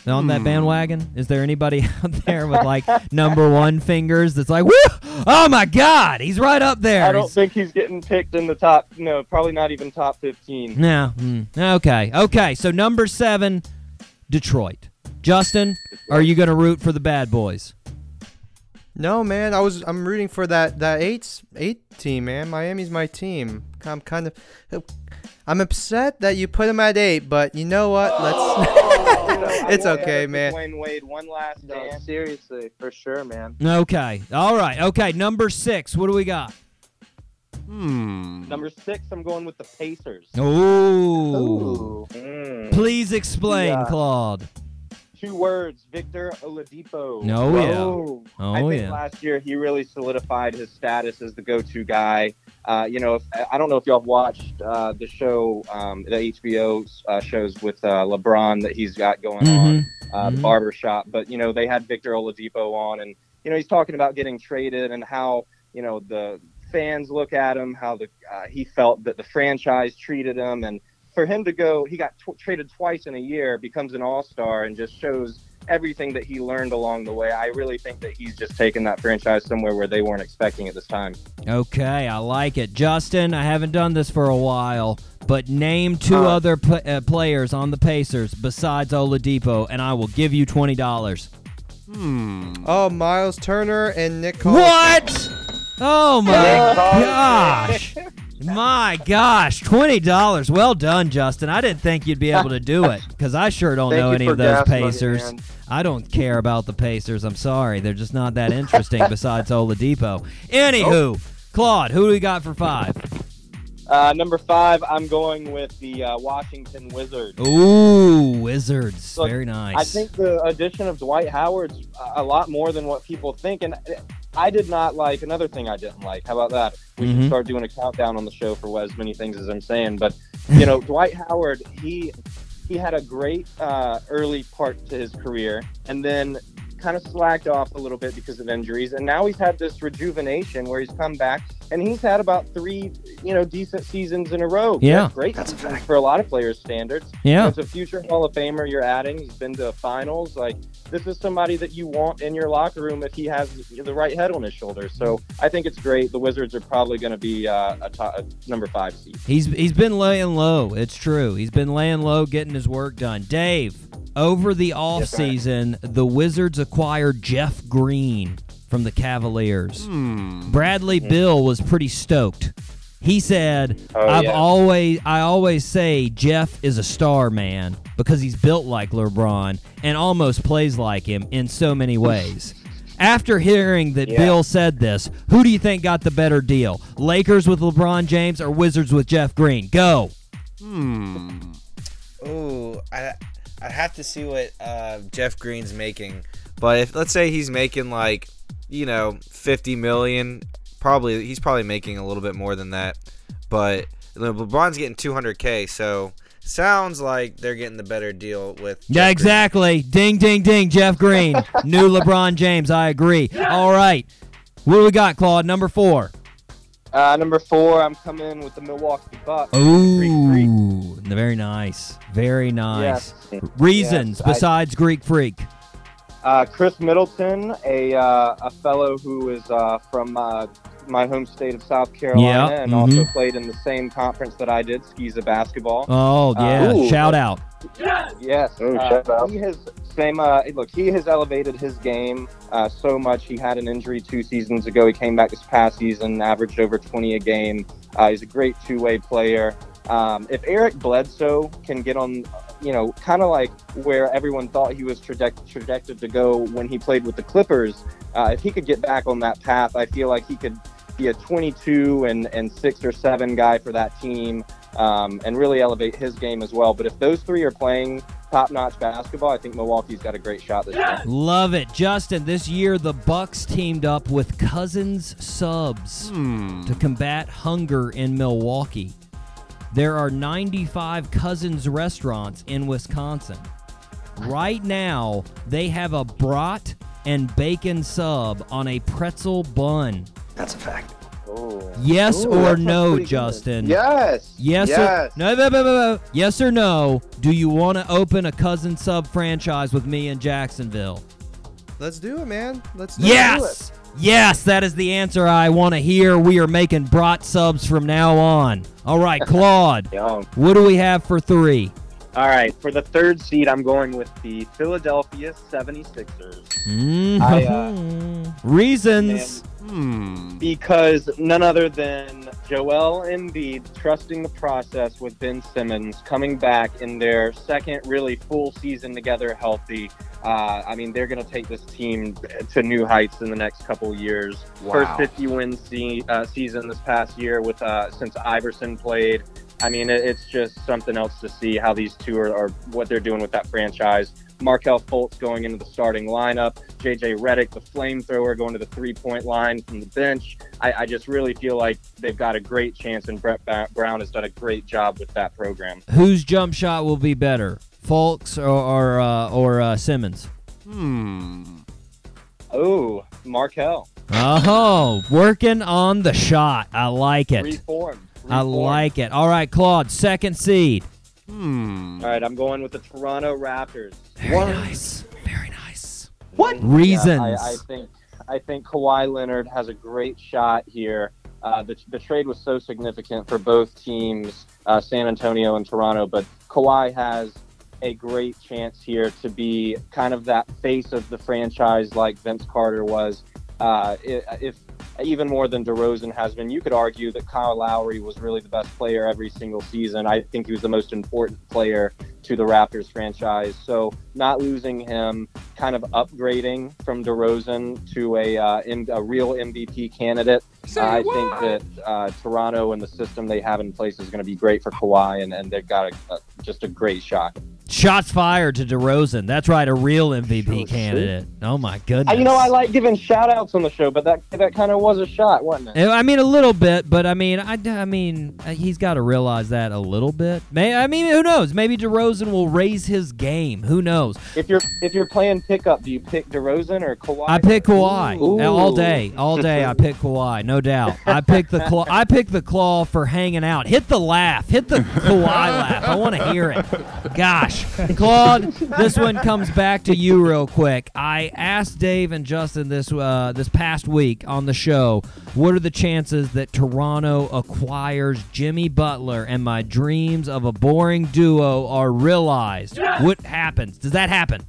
on that Hmm. bandwagon? Is there anybody out there with like number one fingers that's like, woo! Oh my God, he's right up there. I don't He's- think he's getting picked in the top. No, probably not even top 15. No. mm, Okay. Okay. So number seven, Detroit. Justin, are you gonna root for the bad boys? No, man. I was. I'm rooting for that that eight eight team, man. Miami's my team. I'm kind of. I'm upset that you put him at eight, but you know what? Let's. it's okay, man. Dwyane Wade, one last No, dance. seriously, for sure, man. Okay. All right. Okay. Number six. What do we got? Hmm. Number six, I'm going with the Pacers. Ooh. Mm. Please explain, Yeah. Claude. Two words, Victor Oladipo. Oh, yeah. Oh, Oh, I think yeah. last year he really solidified his status as the go-to guy. Uh, you know, if, I don't know if y'all have watched uh, the show, um, the HBO uh, shows with uh, LeBron that he's got going on, uh, Mhm. the barbershop. But you know, they had Victor Oladipo on, and you know, he's talking about getting traded and how you know the fans look at him, how the uh, he felt that the franchise treated him, and for him to go, he got tw- traded twice in a year, becomes an all star, and just shows everything that he learned along the way. I really think that he's just taken that franchise somewhere where they weren't expecting at this time. Okay, I like it. Justin, I haven't done this for a while, but name two Uh, other pl- uh, players on the Pacers besides Oladipo, and I will give you twenty dollars. Hmm. Oh, Myles Turner and Nick. Collins. What? Oh my gosh! My gosh, twenty dollars. Well done, Justin. I didn't think you'd be able to do it because I sure don't know any of those gas money, Pacers. I don't care about the Pacers. I'm sorry, they're just not that interesting. besides Oladipo. Anywho, Claude, who do we got for five? Uh, number five, I'm going with the uh, Washington Wizards. Ooh, Wizards. Very nice. I think the addition of Dwight Howard's a- a lot more than what people think, and I did not like another thing I didn't like. How about that? We Mhm. should start doing a countdown on the show for as many things as I'm saying. But you know, Dwight Howard, he he had a great uh, early part to his career, and then kind of slacked off a little bit because of injuries, and now he's had this rejuvenation where he's come back and he's had about three, you know, decent seasons in a row. Yeah. great That's a fact for a lot of players' standards. Yeah. It's a future Hall of Famer you're adding. He's been to finals. Like this is somebody that you want in your locker room if he has the right head on his shoulders. So I think it's great. The Wizards are probably going to be uh, a, top, a number five seed. He's he's been laying low. It's true. He's been laying low, getting his work done. Dave, Over the sir. offseason, the Wizards acquired Jeff Green from the Cavaliers. Bradley Beal was pretty stoked. He said, Oh, "I've yeah. always I always say Jeff is a star man because he's built like LeBron and almost plays like him in so many ways." After hearing that Yeah. Beal said this, who do you think got the better deal? Lakers with LeBron James or Wizards with Jeff Green? Go. Hmm. Ooh, I I have to see what uh, Jeff Green's making. But if let's say he's making like, you know, 50 million, probably he's probably making a little bit more than that. But LeBron's getting 200k, so sounds like they're getting the better deal with Yeah, Jeff Green. exactly. Ding, ding, ding. Jeff Green, new LeBron James. I agree. All right, what do we got, Claude? Number four. Uh, number four, I'm coming with the Milwaukee Bucks. Greek Freak. Very nice. Very nice. Yes. Reasons Yes, I- besides Greek Freak. Uh, Khris Middleton, a uh, a fellow who is uh, from uh, my home state of South Carolina, Yeah, and also mhm. played in the same conference that I did, SCISA basketball. Oh yeah, Ooh. shout out. Yes, Oh, uh, shout out. he has same. Uh, look, he has elevated his game uh, so much. He had an injury two seasons ago. He came back this past season, averaged over 20 a game. Uh, he's a great two-way player. Um, if Eric Bledsoe can get on, you know, kind of like where everyone thought he was traject- trajected to go when he played with the Clippers, uh, if he could get back on that path, I feel like he could be a 22 and, and six or seven guy for that team um, and really elevate his game as well. But if those three are playing top notch basketball, I think Milwaukee's got a great shot this year. Love it, Justin. This year the Bucks teamed up with Cousins Subs to combat hunger in Milwaukee. There are 95 Cousins restaurants in Wisconsin. Right now, they have a brat and bacon sub on a pretzel bun. That's a fact. Oh. Yes Ooh, or no, pretty good. Justin? Yes. Yes, Yes. or no, no, no, no, no. Yes or no? Do you want to open a cousin sub franchise with me in Jacksonville? Let's do it, man. Let's do it. Yes. Yes, that is the answer I want to hear. We are making brat subs from now on. All right, Claude. What do we have for three? All right, for the third seed, I'm going with the Philadelphia 76ers. Mm, I, uh, Reasons. Because none other than Joel Embiid trusting the process with Ben Simmons coming back in their second really full season together healthy. Uh, I mean, they're going to take this team to new heights in the next couple years. First 50 win se- uh, season this past year with uh, since Iverson played. I mean, it, it's just something else to see how these two are, are what they're doing with that franchise. Markelle Fultz going into the starting lineup, JJ Redick, the flamethrower, going to the three point line from the bench. I, I just really feel like they've got a great chance, and Brett Ba- Brown has done a great job with that program. Whose jump shot will be better, Fultz or or, uh, or uh, Simmons? Hmm. Oh, Markel, Oh, working on the shot. I like it. reformed. I like it. All right, Claude, second seed. All right, I'm going with the Toronto Raptors. Very nice. Very nice. What Reasons. I, I think I think Kawhi Leonard has a great shot here. Uh, the, the trade was so significant for both teams, uh, San Antonio and Toronto, but Kawhi has a great chance here to be kind of that face of the franchise like Vince Carter was. Uh, if even more than DeRozan has been, you could argue that Kyle Lowry was really the best player every single season. I think he was the most important player to the Raptors franchise. So not losing him, kind of upgrading from DeRozan to a uh, M- a real MVP candidate. Uh, I think that uh, Toronto and the system they have in place is going to be great for Kawhi, and, and they've got a, a, just a great shot. Shots fired to DeRozan. That's right, a real MVP candidate. Oh my goodness. You know, I like giving shout outs on the show, but that that kind of was a shot, wasn't it? I mean, a little bit, but I mean, I, I mean, uh, he's got to realize that a little bit. May I mean, who knows? Maybe DeRozan will raise his game. Who knows? If you're if you're playing pickup, do you pick DeRozan or Kawhi? I pick Kawhi Ooh. all day, all day. I pick Kawhi, no doubt. I pick the claw. I pick the claw for hanging out. Hit the laugh. Hit the Kawhi laugh. I want to hear it. Gosh. Claude, this one comes back to you real quick. I asked Dave and Justin this uh, this past week on the show, what are the chances that Toronto acquires Jimmy Butler and my dreams of a boring duo are realized? What happens? Does that happen?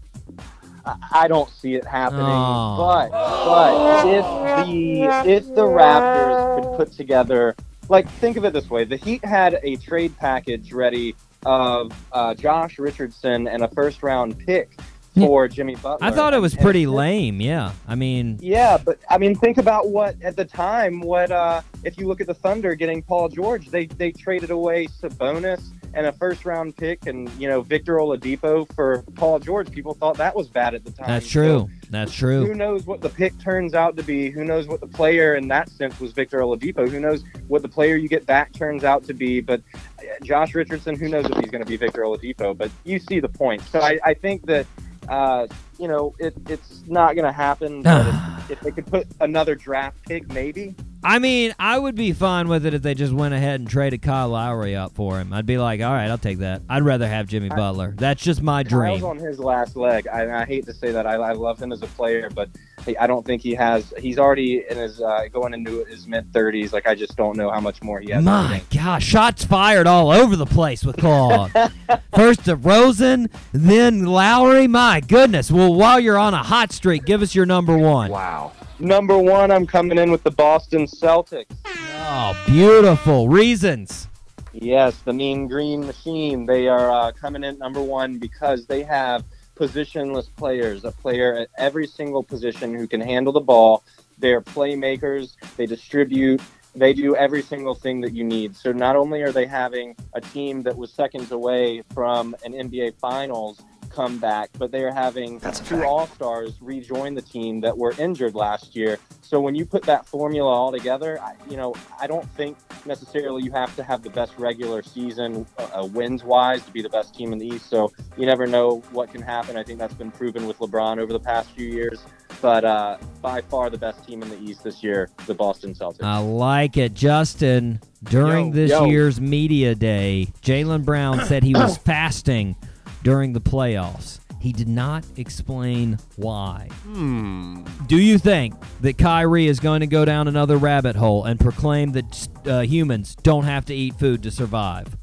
I- don't see it happening. Oh. But but if the if the Raptors could put together like think of it this way, the Heat had a trade package ready of uh, Josh Richardson and a first round pick for Jimmy Butler. I thought it was And- pretty lame. Yeah, I mean, Yeah, but I mean, think about what at the time. What uh, if you look at the Thunder getting Paul George? They they traded away Sabonis and a first round pick, and you know Victor Oladipo for Paul George. People thought that was bad at the time. that's So true. That's true. who knows what the pick turns out to be? Who knows what the player in that sense was Victor Oladipo? Who knows what the player you get back turns out to be? But uh, Josh Richardson, who knows if he's going to be Victor Oladipo? But you see the point. So I, I think that uh, you know it, it's not going to happen. But if, if they could put another draft pick, maybe. I mean, I would be fine with it if they just went ahead and traded Kyle Lowry up for him. I'd be like, all right, I'll take that. I'd rather have Jimmy Butler. That's just my dream. Kyle's on his last leg. I, I hate to say that. I, I love him as a player, but I don't think he has. He's already in his uh, going into his mid thirties. Like I just don't know how much more he has. My gosh, shots fired all over the place with Claude. First to Rosen, then Lowry. My goodness. Well, while you're on a hot streak, give us your number one. Wow. Number one, I'm coming in with the Boston Celtics. Oh, beautiful. Reasons. Yes, the Mean Green Machine. They are uh, coming in number one because they have positionless players, a player at every single position who can handle the ball. They're playmakers. They distribute. They do every single thing that you need. So not only are they having a team that was seconds away from an NBA Finals comeback, but they are having two All Stars rejoin the team that were injured last year. So when you put that formula all together, I, you know, I don't think necessarily you have to have the best regular season uh, wins wise to be the best team in the East. So you never know what can happen. I think that's been proven with LeBron over the past few years. But uh, by far the best team in the East this year, the Boston Celtics. I like it. Justin, during Yo, this yo. year's media day, Jaylen Brown said he was fasting during the playoffs. He did not explain why. Hmm. Do you think that Kyrie is going to go down another rabbit hole and proclaim that uh, humans don't have to eat food to survive?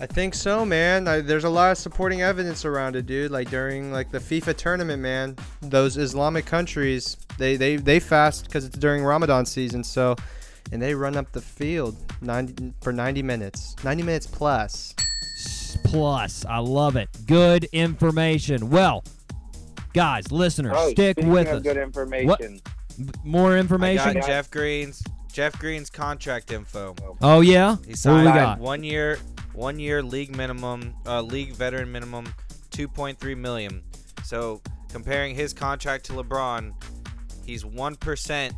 I think so, man. I, there's a lot of supporting evidence around it, dude. Like during like the FIFA tournament, man, those Islamic countries they they they fast because it's during Ramadan season. So, and they run up the field 90 for 90 minutes, 90 minutes plus. Plus, I love it. Good information. Well, guys, listeners, Oh, stick speaking with of us. good information. b- more I information? got Jeff Green's Jeff Green's contract info. Oh yeah. He What signed we got? one year, one year league minimum, uh, league veteran minimum, two point three million. So comparing his contract to LeBron, he's one percent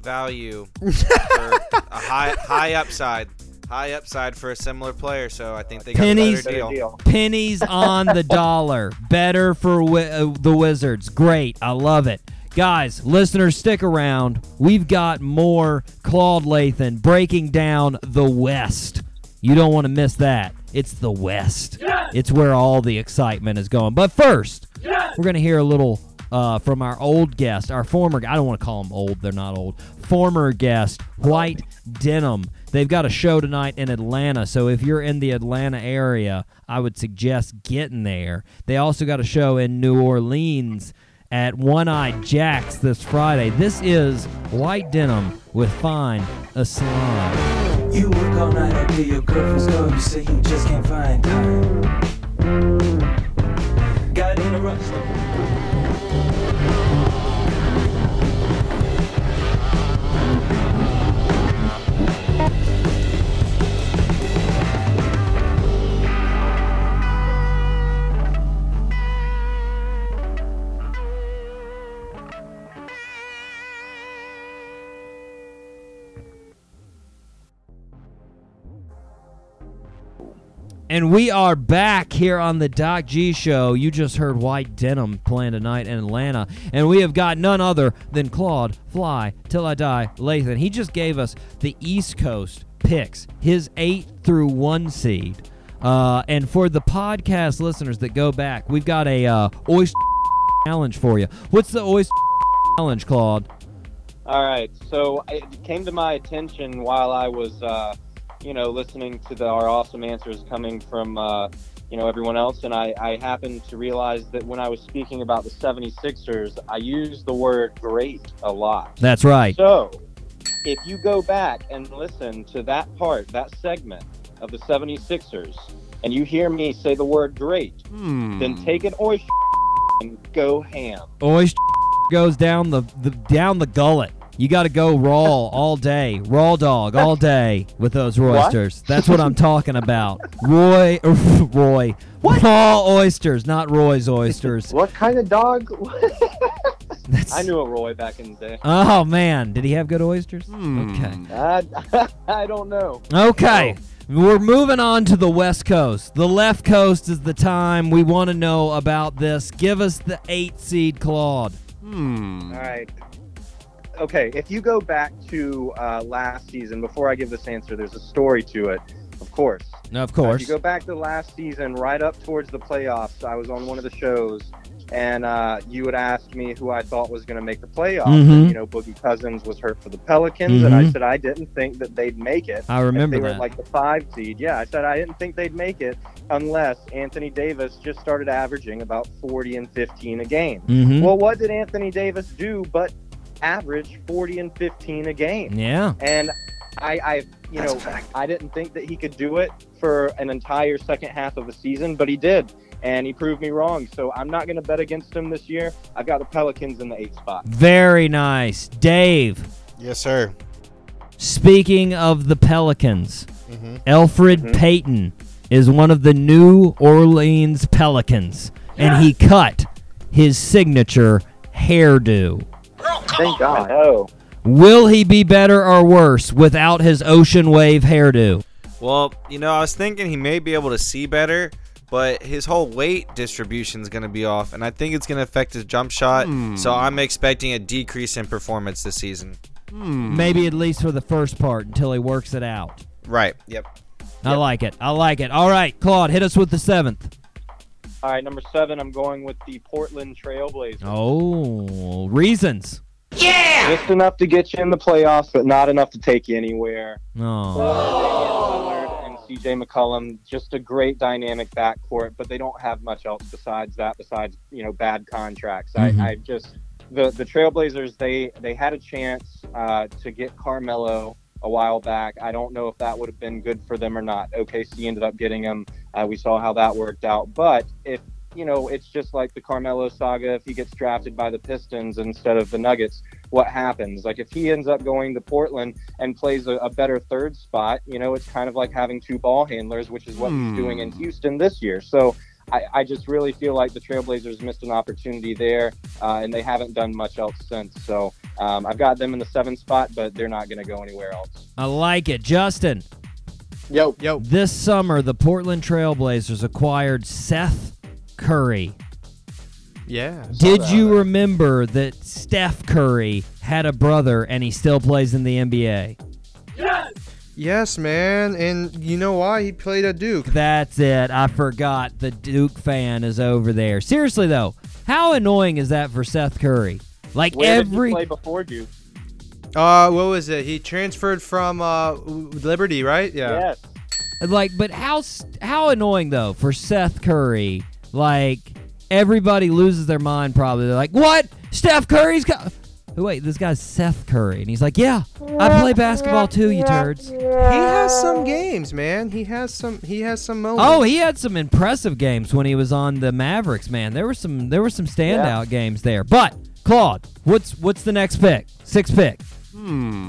value for a high high upside, high upside for a similar player. So I think they got Pennies, a better deal. pennies on the dollar. Better for wi- uh, the Wizards. Great, I love it, guys. Listeners, stick around. We've got more Claude Lathan breaking down the West. You don't want to miss that. It's the West. It's where all the excitement is going. But first, we're gonna hear a little uh, from our old guest, our former. I don't want to call them old. They're not old. Former guest, White Denim. They've got a show tonight in Atlanta, so if you're in the Atlanta area, I would suggest getting there. They also got a show in New Orleans at One Eye Jack's this Friday. This is White Denim with Fine Islam. You work all night your. You say you just can't find time. Got in a rush. And we are back here on the Doc G Show. You just heard White Denim playing tonight in Atlanta. And we have got none other than Claude Fly Till I Die Lathan. He just gave us the East Coast picks, his 8 through 1 seed. Uh, and for the podcast listeners that go back, we've got a uh, oyster challenge for you. What's the oyster challenge, Claude? All right. So it came to my attention while I was, uh, you know, listening to the, our awesome answers coming from, uh, you know, everyone else. And I, I happened to realize that when I was speaking about the 76ers, I used the word great a lot. That's right. So if you go back and listen to that part, that segment of the 76ers, and you hear me say the word great, then take an oyster and go ham. Oyster goes down the, the down the gullet. You got to go raw all day, raw dog all day with those oysters. That's what I'm talking about. Roy, Roy, raw oysters, not Roy's oysters. What kind of dog? I knew a Roy back in the day. Oh man, did he have good oysters? Okay. I, I don't know. Okay. We're moving on to the West Coast. The left coast is the time we want to know about this. Give us the eight seed Claude. Hmm. All right. Okay, if you go back to uh, last season, before I give this answer, there's a story to it, of course. Of Uh, course. if you go back to last season, right up towards the playoffs, I was on one of the shows, and uh, you would ask me who I thought was going to make the playoffs. Mhm. And, you know, Boogie Cousins was hurt for the Pelicans, and I Mhm. said I didn't think that they'd make it. I remember they that. were like the five seed. Yeah, I said I didn't think they'd make it unless Anthony Davis just started averaging about 40 and 15 a game. Mhm. Well, what did Anthony Davis do but average 40 and 15 a game? Yeah. And I, I you know, I didn't think that he could do it for an entire second half of a season, but he did. And he proved me wrong. So I'm not going to bet against him this year. I've got the Pelicans in the eighth spot. Very nice. Dave. Yes, sir. Speaking of the Pelicans, Mhm. Elfrid Mm-hmm. Payton is one of the New Orleans Pelicans, and he cut his signature hairdo. Thank oh, God. Oh. Will he be better or worse without his ocean wave hairdo? Well, you know, I was thinking he may be able to see better, but his whole weight distribution is going to be off, and I think it's going to affect his jump shot. Hmm. So I'm expecting a decrease in performance this season. Hmm. Maybe at least for the first part until he works it out. Right. Yep. I like it. I like it. All right, Claude, hit us with the seventh. All right, number seven, I'm going with the Portland Trailblazers. Oh, reasons. Just enough to get you in the playoffs, but not enough to take you anywhere. Oh. Damian Lillard and CJ McCollum, just a great dynamic backcourt, but they don't have much else besides that, besides you know bad contracts. Mhm. I, I just the the Trailblazers they they had a chance uh, to get Carmelo a while back. I don't know if that would have been good for them or not. OKC ended up getting him. Uh, we saw how that worked out, but if you know, it's just like the Carmelo saga. If he gets drafted by the Pistons instead of the Nuggets, what happens? Like if he ends up going to Portland and plays a, a better third spot, you know, it's kind of like having two ball handlers, which is what he's doing in Houston this year. So I, I just really feel like the Trailblazers missed an opportunity there, uh, and they haven't done much else since. So um, I've got them in the seventh spot, but they're not going to go anywhere else. I like it. Justin. Yo. Yo. This summer, the Portland Trailblazers acquired Seth Curry. Yeah. I saw Did that. you remember that Steph Curry had a brother and he still plays in the NBA? Yes, Yes, man. And you know why? He played at Duke. That's it. I forgot the Duke fan is over there. Seriously though, how annoying is that for Seth Curry? Like Where every did he play before Duke? Uh, what was it? He transferred from uh Liberty, right? Yeah. Yes. like but how how annoying though for Seth Curry? Like everybody loses their mind probably. They're like, "What? Steph Curry's got wait, this guy's Seth Curry. And he's like, "Yeah, I play basketball too, you turds." He has some games, man. He has some. He has some moments. Oh, he had some impressive games when he was on the Mavericks, man. There were some there were some standout games there. But Claude, what's what's the next pick? Sixth pick.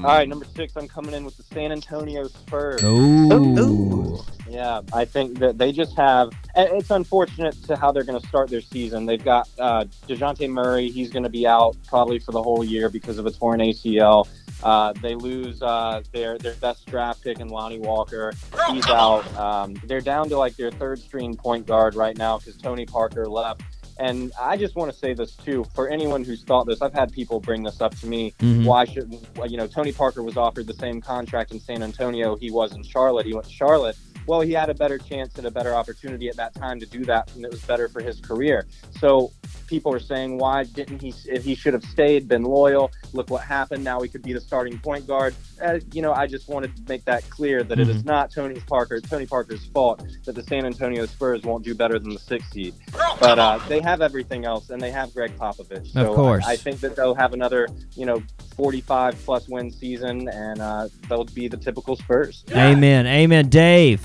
All right, number six, I'm coming in with the San Antonio Spurs. Ooh. Yeah, I think that they just have. It's unfortunate to how they're going to start their season. They've got uh, Dejounte Murray. He's going to be out probably for the whole year because of a torn ACL. Uh, they lose uh, their their best draft pick in Lonnie Walker. He's out. Um, they're down to like their third string point guard right now because Tony Parker left. And I just want to say this too for anyone who's thought this. I've had people bring this up to me. Mhm. Why shouldn't you know Tony Parker was offered the same contract in San Antonio he was in Charlotte. He went to Charlotte, well, he had a better chance and a better opportunity at that time to do that, and it was better for his career. So people are saying, why didn't he? If he should have stayed, been loyal. Look what happened. Now he could be the starting point guard. Uh, you know, I just wanted to make that clear that it is Mhm. not Tony Parker, Tony Parker's fault that the San Antonio Spurs won't do better than the sixth seed. But uh, they have everything else, and they have Gregg Popovich. So Of course. I, I think that they'll have another, you know, 45 plus win season, and uh, they'll be the typical Spurs. Amen. Amen. Dave,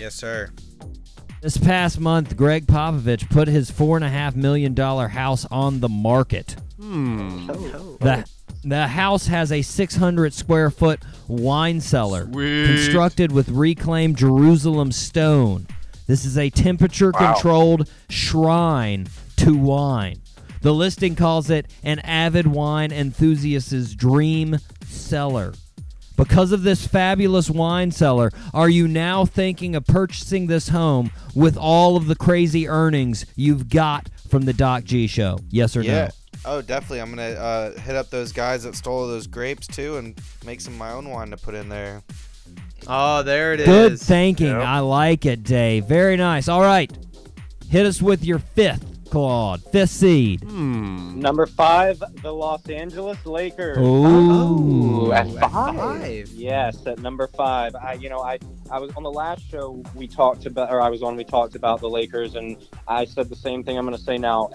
Yes, sir. this past month, Gregg Popovich put his $4.5 million house on the market. Hmm. The, the house has a 600 square foot wine cellar constructed with reclaimed Jerusalem stone. This is a temperature controlled shrine to wine. The listing calls it an avid wine enthusiast's dream cellar. Because of this fabulous wine cellar, are you now thinking of purchasing this home with all of the crazy earnings you've got from the Doc G show? Yes or yeah. no? Oh, definitely. I'm gonna uh, hit up those guys that stole those grapes too, and make some of my own wine to put in there. Oh, there it is. Good thinking. I like it, Dave. Very nice. All right. Hit us with your fifth, Claude. Fifth seed. Hmm. Number five, the Los Angeles Lakers. Ooh. Oh, at five. Yes, at number five. I, you know, I, I was on the last show we talked about, or I was on. We talked about the Lakers, and I said the same thing. I'm going to say now.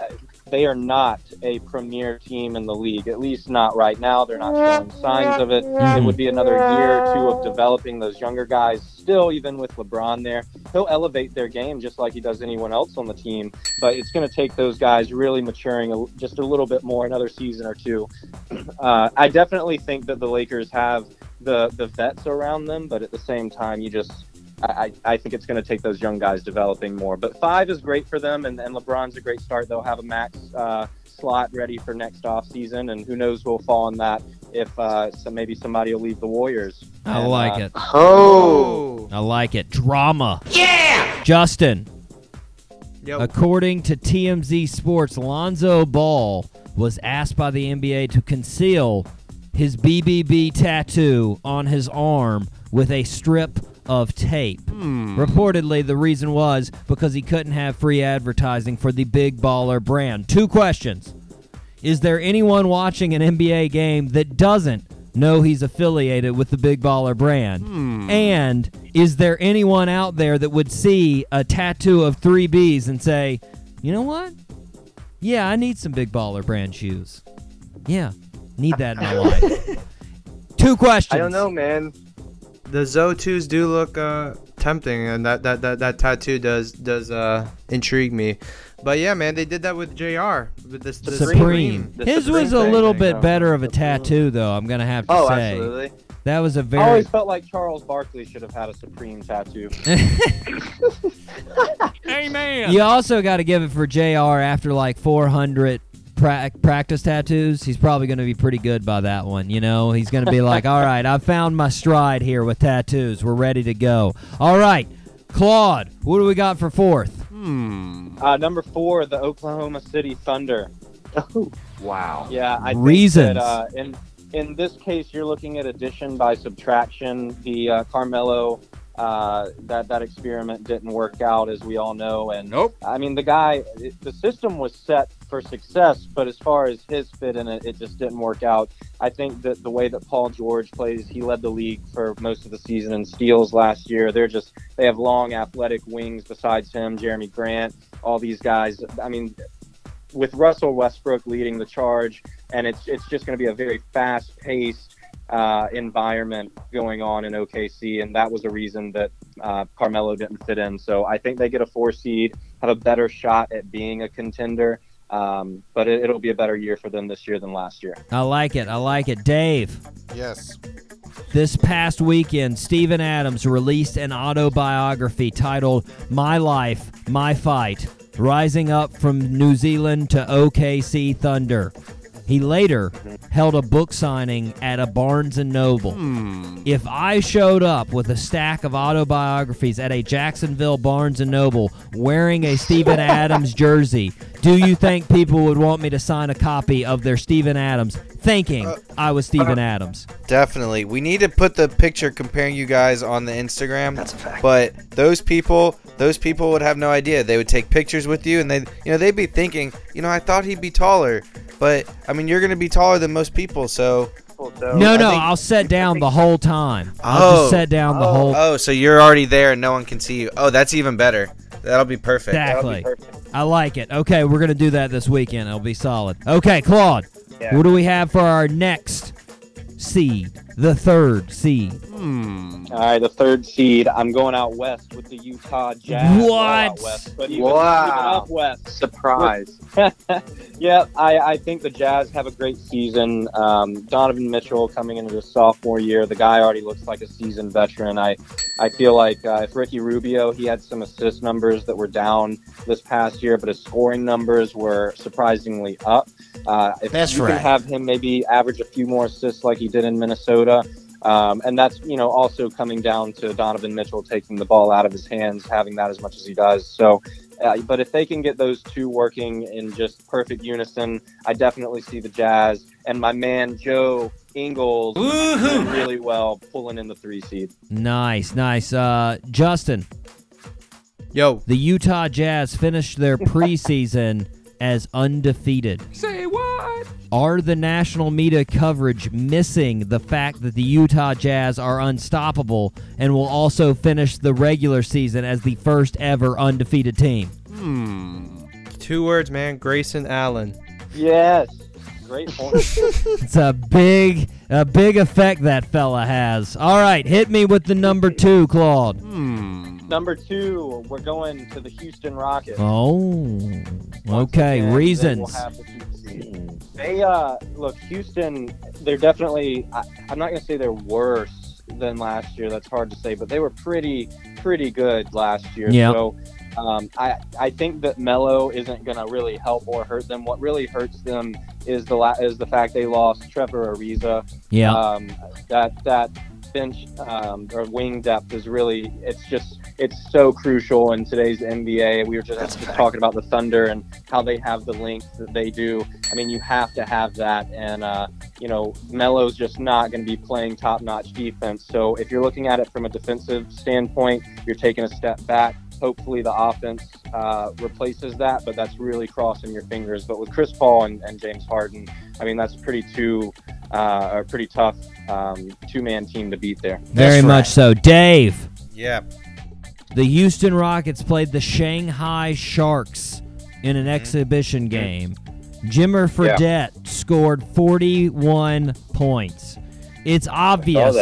They are not a premier team in the league, at least not right now. They're not showing signs of it. It would be another year or two of developing those younger guys. Still, even with LeBron there, he'll elevate their game just like he does anyone else on the team. But it's going to take those guys really maturing just a little bit more, another season or two. Uh, I definitely think that the Lakers have the the vets around them, but at the same time, you just I, I I think it's going to take those young guys developing more. But five is great for them, and, and LeBron's a great start. They'll have a max uh, slot ready for next off season, and who knows who'll fall in that if uh, so maybe somebody will leave the Warriors. I And, like uh, it. Oh. I like it. Drama. Yeah. Justin. Yep. According to TMZ Sports, Lonzo Ball was asked by the NBA to conceal his BBB tattoo on his arm with a strip of tape. Hmm. Reportedly, the reason was because he couldn't have free advertising for the Big Baller brand. Two questions. Is there anyone watching an NBA game that doesn't know he's affiliated with the Big Baller brand? Hmm. And is there anyone out there that would see a tattoo of three B's and say, you know what? Yeah, I need some Big Baller brand shoes. Yeah, need that in my life. Two questions. I don't know, man. The Zo2s do look uh, tempting, and that, that, that, that tattoo does does uh, intrigue me. But yeah, man, they did that with J.R. With this, this Supreme. The His Supreme was a little you bit know. better of a tattoo, though. I'm gonna have to Oh, say. absolutely. That was a very. I always felt like Charles Barkley should have had a Supreme tattoo. Amen. You also got to give it for J.R. After like 400 pra- practice tattoos, he's probably going to be pretty good by that one. You know, he's going to be like, "All right, I've found my stride here with tattoos. We're ready to go." All right, Claude, what do we got for fourth? Hmm. Uh, number four, the Oklahoma City Thunder. Oh, wow. Yeah, I Reasons. think that uh, in in this case, you're looking at addition by subtraction. The uh, Carmelo uh, that that experiment didn't work out, as we all know. And nope. I mean, the guy, it, the system was set for success, but as far as his fit in it, it just didn't work out. I think that the way that Paul George plays, he led the league for most of the season in steals last year. They're just they have long, athletic wings besides him, Jerami Grant, all these guys. I mean, with Russell Westbrook leading the charge, and it's it's just going to be a very fast paced uh, environment going on in OKC, and that was a reason that uh, Carmelo didn't fit in. So I think they get a four seed, have a better shot at being a contender, um, but it, it'll be a better year for them this year than last year. I like it. I like it. Dave. Yes. This past weekend, Steven Adams released an autobiography titled My Life, My Fight Rising Up from New Zealand to OKC Thunder. He later held a book signing at a Barnes and Noble. If I showed up with a stack of autobiographies at a Jacksonville Barnes and Noble wearing a Steven Adams jersey, do you think people would want me to sign a copy of their Steven Adams thinking uh, I was Steven uh, Adams. Definitely. We need to put the picture comparing you guys on the Instagram. That's a fact. But those people, those people would have no idea. They would take pictures with you and they you know, they'd be thinking, you know, I thought he'd be taller. But I mean, you're going to be taller than most people, so No, no, I'll sit down the whole time. I'll just oh. sit down the whole. Oh, so you're already there and no one can see you. Oh, that's even better. That'll be perfect. Exactly. I like it. Okay, we're gonna do that this weekend. It'll be solid. Okay, Claude. Yeah. What do we have for our next seed? The third seed. All right, the third seed. I'm going out west with the Utah Jazz. Well, out What? west, but even, Wow. even up west. Surprise. yeah, I, I think the Jazz have a great season. Um, Donovan Mitchell coming into his sophomore year, the guy already looks like a seasoned veteran. I, I feel like uh, if Ricky Rubio, he had some assist numbers that were down this past year, but his scoring numbers were surprisingly up. Uh, if That's you right. can have him maybe average a few more assists like he did in Minnesota. Um, and that's you know also coming down to Donovan Mitchell taking the ball out of his hands, having that as much as he does. So, uh, but if they can get those two working in just perfect unison, I definitely see the Jazz and my man Joe Ingles doing really well pulling in the three seed. Nice, nice. Uh, Justin. Yo. The Utah Jazz finished their preseason as undefeated. Say what? Are the national media coverage missing the fact that the Utah Jazz are unstoppable and will also finish the regular season as the first ever undefeated team? Hmm. Two words, man. Grayson Allen. Yes, great point. It's a big, a big effect that fella has. All right, hit me with the number two, Claude. Hmm. Number two, we're going to the Houston Rockets. Oh, okay. and they will Reasons. have the two seed. They uh look Houston. They're definitely. I, I'm not gonna say they're worse than last year. That's hard to say, but they were pretty pretty good last year. Yeah. So um, I I think that Melo isn't gonna really help or hurt them. What really hurts them is the la- is the fact they lost Trevor Ariza. Yeah. Um, that that bench um, or wing depth is really it's just it's so crucial in today's NBA. We were just talking about the Thunder and how they have the length that they do. I mean, you have to have that, and uh, you know, Melo's just not going to be playing top-notch defense. So if you're looking at it from a defensive standpoint, you're taking a step back. Hopefully, the offense uh, replaces that, but that's really crossing your fingers. But with Chris Paul and, and James Harden, I mean, that's pretty two, uh, a pretty tough um, two-man team to beat there. Very much so. Dave. Yeah. The Houston Rockets played the Shanghai Sharks in an exhibition game. Jimmer Fredette scored 41 points. It's obvious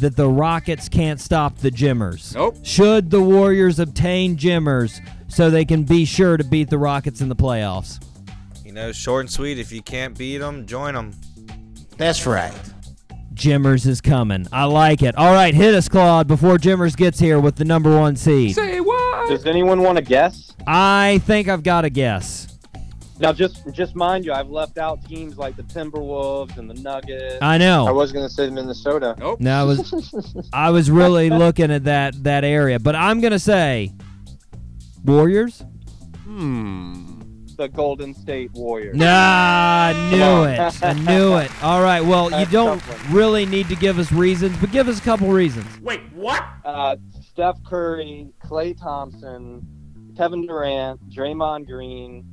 that. that. the Rockets can't stop the Jimmers. Nope. Should the Warriors obtain Jimmers so they can be sure to beat the Rockets in the playoffs? You know, short and sweet. If you can't beat them, join them. That's right. Jimmers is coming. I like it. All right, hit us, Claude, before Jimmers gets here with the number one seed. Say what? Does anyone want to guess? I think I've got a guess. Now, just just mind you, I've left out teams like the Timberwolves and the Nuggets. I know. I was gonna say Minnesota. Nope. No, I was I was really looking at that that area, but I'm gonna say Warriors. Hmm. The Golden State Warriors. Nah, I knew it. I knew it. All right. Well, you don't really need to give us reasons, but give us a couple reasons. Wait, what? Uh, Steph Curry, Klay Thompson, Kevin Durant, Draymond Green,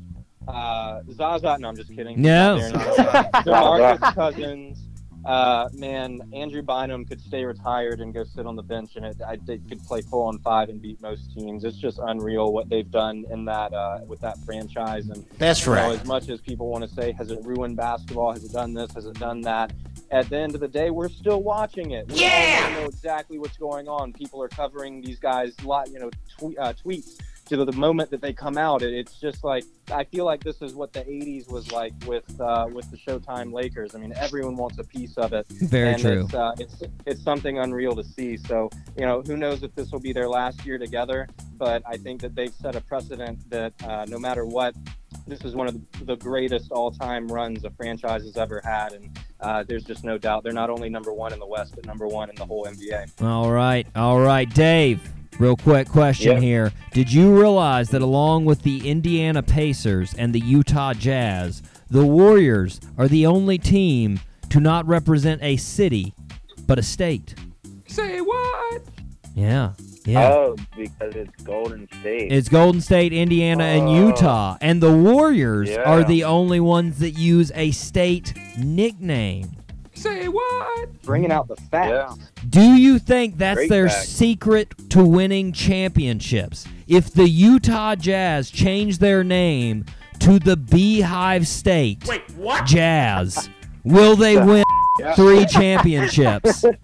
uh, Zaza. No, I'm just kidding. No. Not there. DeMarcus Cousins. Uh, man, Andrew Bynum could stay retired and go sit on the bench, and it, I, they could play full on five and beat most teams. It's just unreal what they've done in that uh, with that franchise. And That's you know, right. as much as people want to say, has it ruined basketball? Has it done this? Has it done that? At the end of the day, we're still watching it. We Yeah! all know exactly what's going on. People are covering these guys, lot, you know, tw- uh, tweets to the, the moment that they come out. It, it's just like I feel like this is what the '80s was like with uh, with the Showtime Lakers. I mean, everyone wants a piece of it. Very and true. It's, uh, it's it's something unreal to see. So you know, who knows if this will be their last year together? But I think that they've set a precedent that uh, no matter what, this is one of the, the greatest all-time runs a franchise has ever had, and uh, there's just no doubt they're not only number one in the West, but number one in the whole NBA. All right. All right, Dave. Real quick question Yeah. here. Did you realize that along with the Indiana Pacers and the Utah Jazz, the Warriors are the only team to not represent a city, but a state? Say what? Yeah. Yeah. Oh, because it's Golden State. It's Golden State, Indiana, and oh. Utah. And the Warriors Yeah. are the only ones that use a state nickname. Say what? Bringing out the facts. Do you think that's Great their fact. secret to winning championships? If the Utah Jazz change their name to the Beehive State Wait, what? Jazz, will they win Yeah. three championships?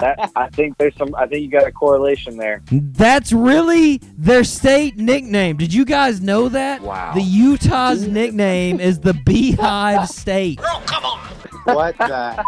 That, I think there's some. I think you got a correlation there. That's really their state nickname. Did you guys know that? Wow. The Utah's nickname is the Beehive State. What the?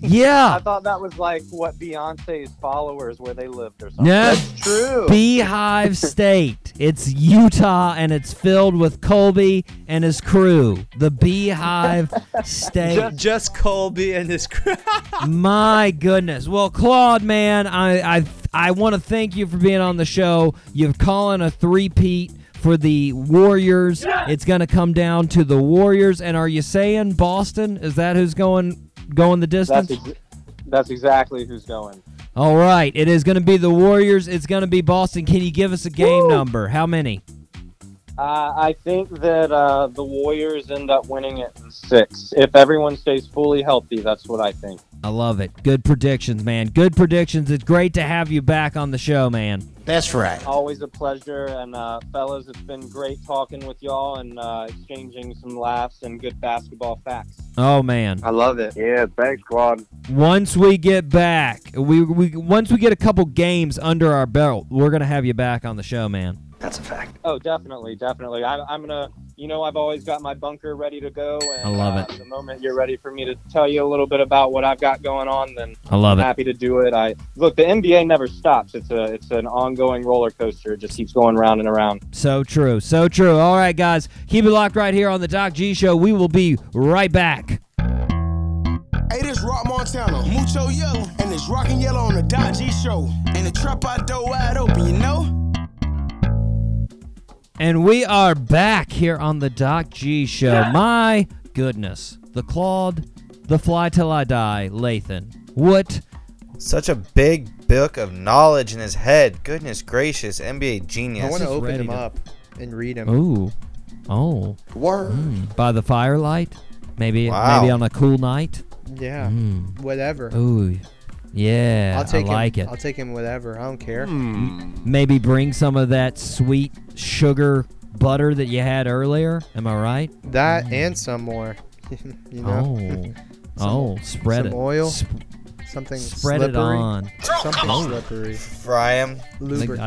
Yeah. I thought that was like what Beyonce's followers where they lived or something. No, That's true. Beehive State. It's Utah and it's filled with Colby and his crew. The Beehive State. Just, just Colby and his crew. My goodness. Well, Claude, man, I I I want to thank you for being on the show. You've calling a three-peat for the Warriors. It's going to come down to the Warriors. And are you saying Boston? Is that who's going going the distance? That's ex- that's exactly who's going. All right. It is going to be the Warriors. It's going to be Boston. Can you give us a game number? How many? Uh, I think that uh, the Warriors end up winning it in six. If everyone stays fully healthy, that's what I think. I love it. Good predictions, man. Good predictions. It's great to have you back on the show, man. That's right. Always a pleasure. And uh, fellas, it's been great talking with y'all and uh, exchanging some laughs and good basketball facts. Oh man. I love it. Yeah, thanks, Claude. Once we get back, we, we once we get a couple games under our belt, we're gonna have you back on the show, man. That's a fact. Oh, definitely, definitely. I, I'm gonna, you know, I've always got my bunker ready to go. And, I love uh, it. The moment you're ready for me to tell you a little bit about what I've got going on, then I love I'm it. happy to do it. I look, the NBA never stops. It's a, it's an ongoing roller coaster. It just keeps going round and around. So true, so true. All right, guys, keep it locked right here on the Doc G Show. We will be right back. Hey, this Rock Montana, Mucho Yellow, and it's Rockin' Yellow on the Doc G Show. And the trap out door wide open, you know? And we are back here on the Doc G Show. My goodness, the Claude, the Fly Till I Die, Lathan. What? Such a big book of knowledge in his head. Goodness gracious, NBA genius. I want to open him to- up and read him. Ooh, oh, Word. Mm, by the firelight, maybe Wow. maybe on a cool night. Yeah, Mm. whatever. Ooh, yeah, I'll take I like him. it. I'll take him whatever. I don't care. Maybe bring some of that sweet sugar butter that you had earlier. Am I right? That and some more. you know. Oh, oh, spread some it. oil. Sp- something spread slippery. it on. Something Oh. slippery. Fry him. Lubricant.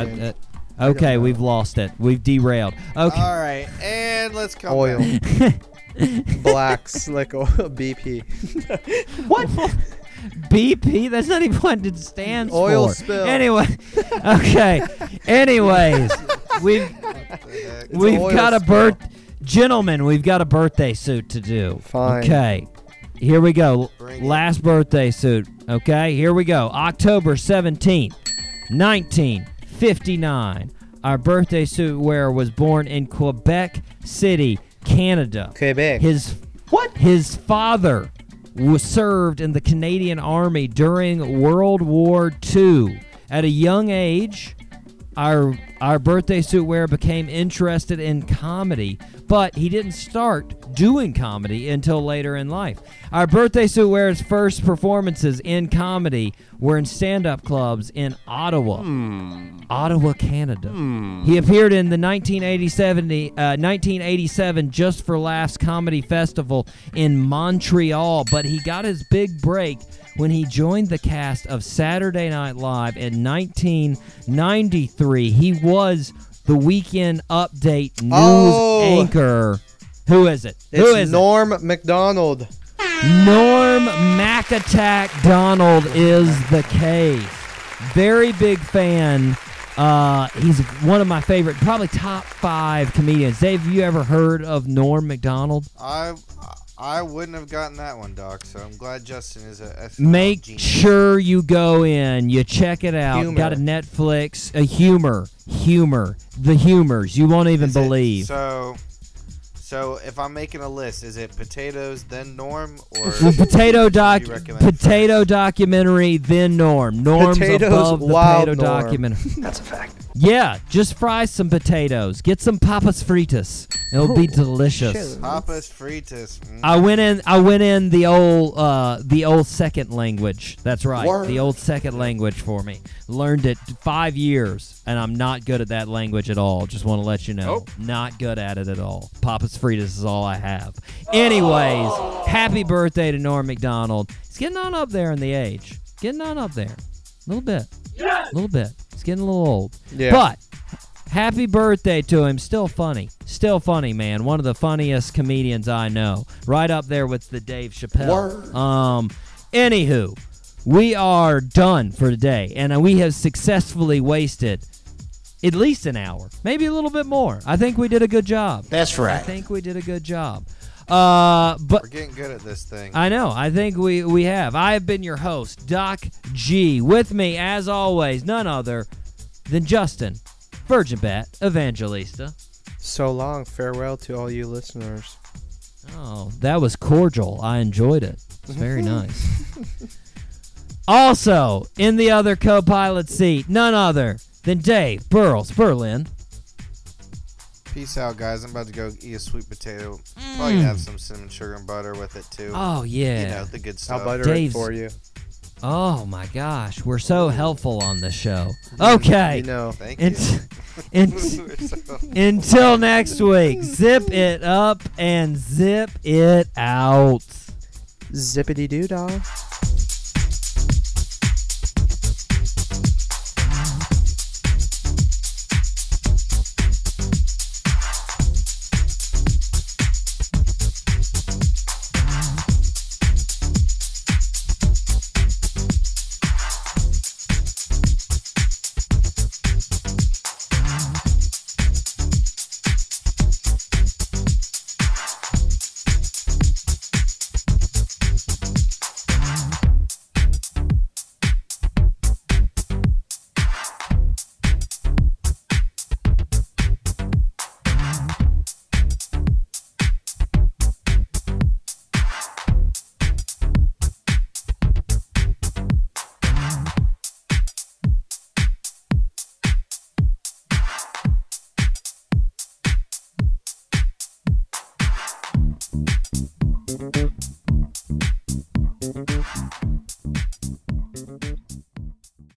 I- uh, okay, we've lost it. We've derailed. Okay. All right, and let's come Oil. back. Black slick oil. BP. what? BP? That's not even what it stands Oil for. spill. Anyway, okay. Anyways, we've we've oil got a birth, gentlemen. We've got a birthday suit to do. Fine. Okay. Here we go. Bring it. Last birthday suit. Okay. Here we go. October seventeenth, nineteen fifty-nine. Our birthday suit wearer was born in Quebec City, Canada. Quebec. His what? His father was served in the Canadian Army during World War II. At a young age, our our birthday suit wearer became interested in comedy, but he didn't start doing comedy until later in life. Our birthday suit wearer's first performances in comedy were in stand-up clubs in Ottawa, Ottawa, Canada. He appeared in the 1987, uh, 1987 Just for Laughs Comedy Festival in Montreal, but he got his big break when he joined the cast of Saturday Night Live in 1993. He was the Weekend Update news Oh. anchor. Who is it? It's Who is Norm Macdonald. Norm Mac Attack Donald is the case. Very big fan. Uh, he's one of my favorite, probably top five comedians. Dave, have you ever heard of Norm Macdonald? I I wouldn't have gotten that one, Doc. So I'm glad Justin is a SNL Make genius. sure you go in, you check it out. Humor. Got a Netflix, a humor, humor, the humors. You won't even Is it- believe. so, So if I'm making a list, is it potatoes then Norm or Well, potato doc, you recommend potato documentary, then Norm. Norm's Potatoes, above the potato Norm. documentary. That's a fact. Yeah, just fry some potatoes. Get some papas fritas. It'll be delicious. Papas fritas? Mm. I went in. I went in the old, uh, the old second language. That's right, Word. the old second language for me. Learned it five years, and I'm not good at that language at all. Just want to let you know, not good at it at all. Papa's Fritas is all I have. Anyways, happy birthday to Norm Macdonald. He's getting on up there in the age. Getting on up there, a little bit, a little bit. He's getting a little old. Yeah. But Happy birthday to him. Still funny. Still funny, man. One of the funniest comedians I know. Right up there with the Dave Chappelle. Um anywho, we are done for today and we have successfully wasted at least an hour, maybe a little bit more. I think we did a good job. That's right. I think we did a good job. Uh but We're getting good at this thing. I know. I think we we have. I have been your host, Doc G. With me, as always, none other than Justin, Virgin Bat Evangelista. So long. Farewell to all you listeners. Oh, that was cordial. I enjoyed it. It's very nice. Also, in the other co-pilot seat, none other than Dave Burles Berlin. Peace out, guys. I'm about to go eat a sweet potato. Mm. Probably have some cinnamon sugar and butter with it too. Oh, yeah. You know the good stuff. I'll butter Dave's- it for you. Oh my gosh, we're so helpful on this show. Okay. You know. Thank you. ent- until next week, zip it up and zip it out. Zippity doo dah.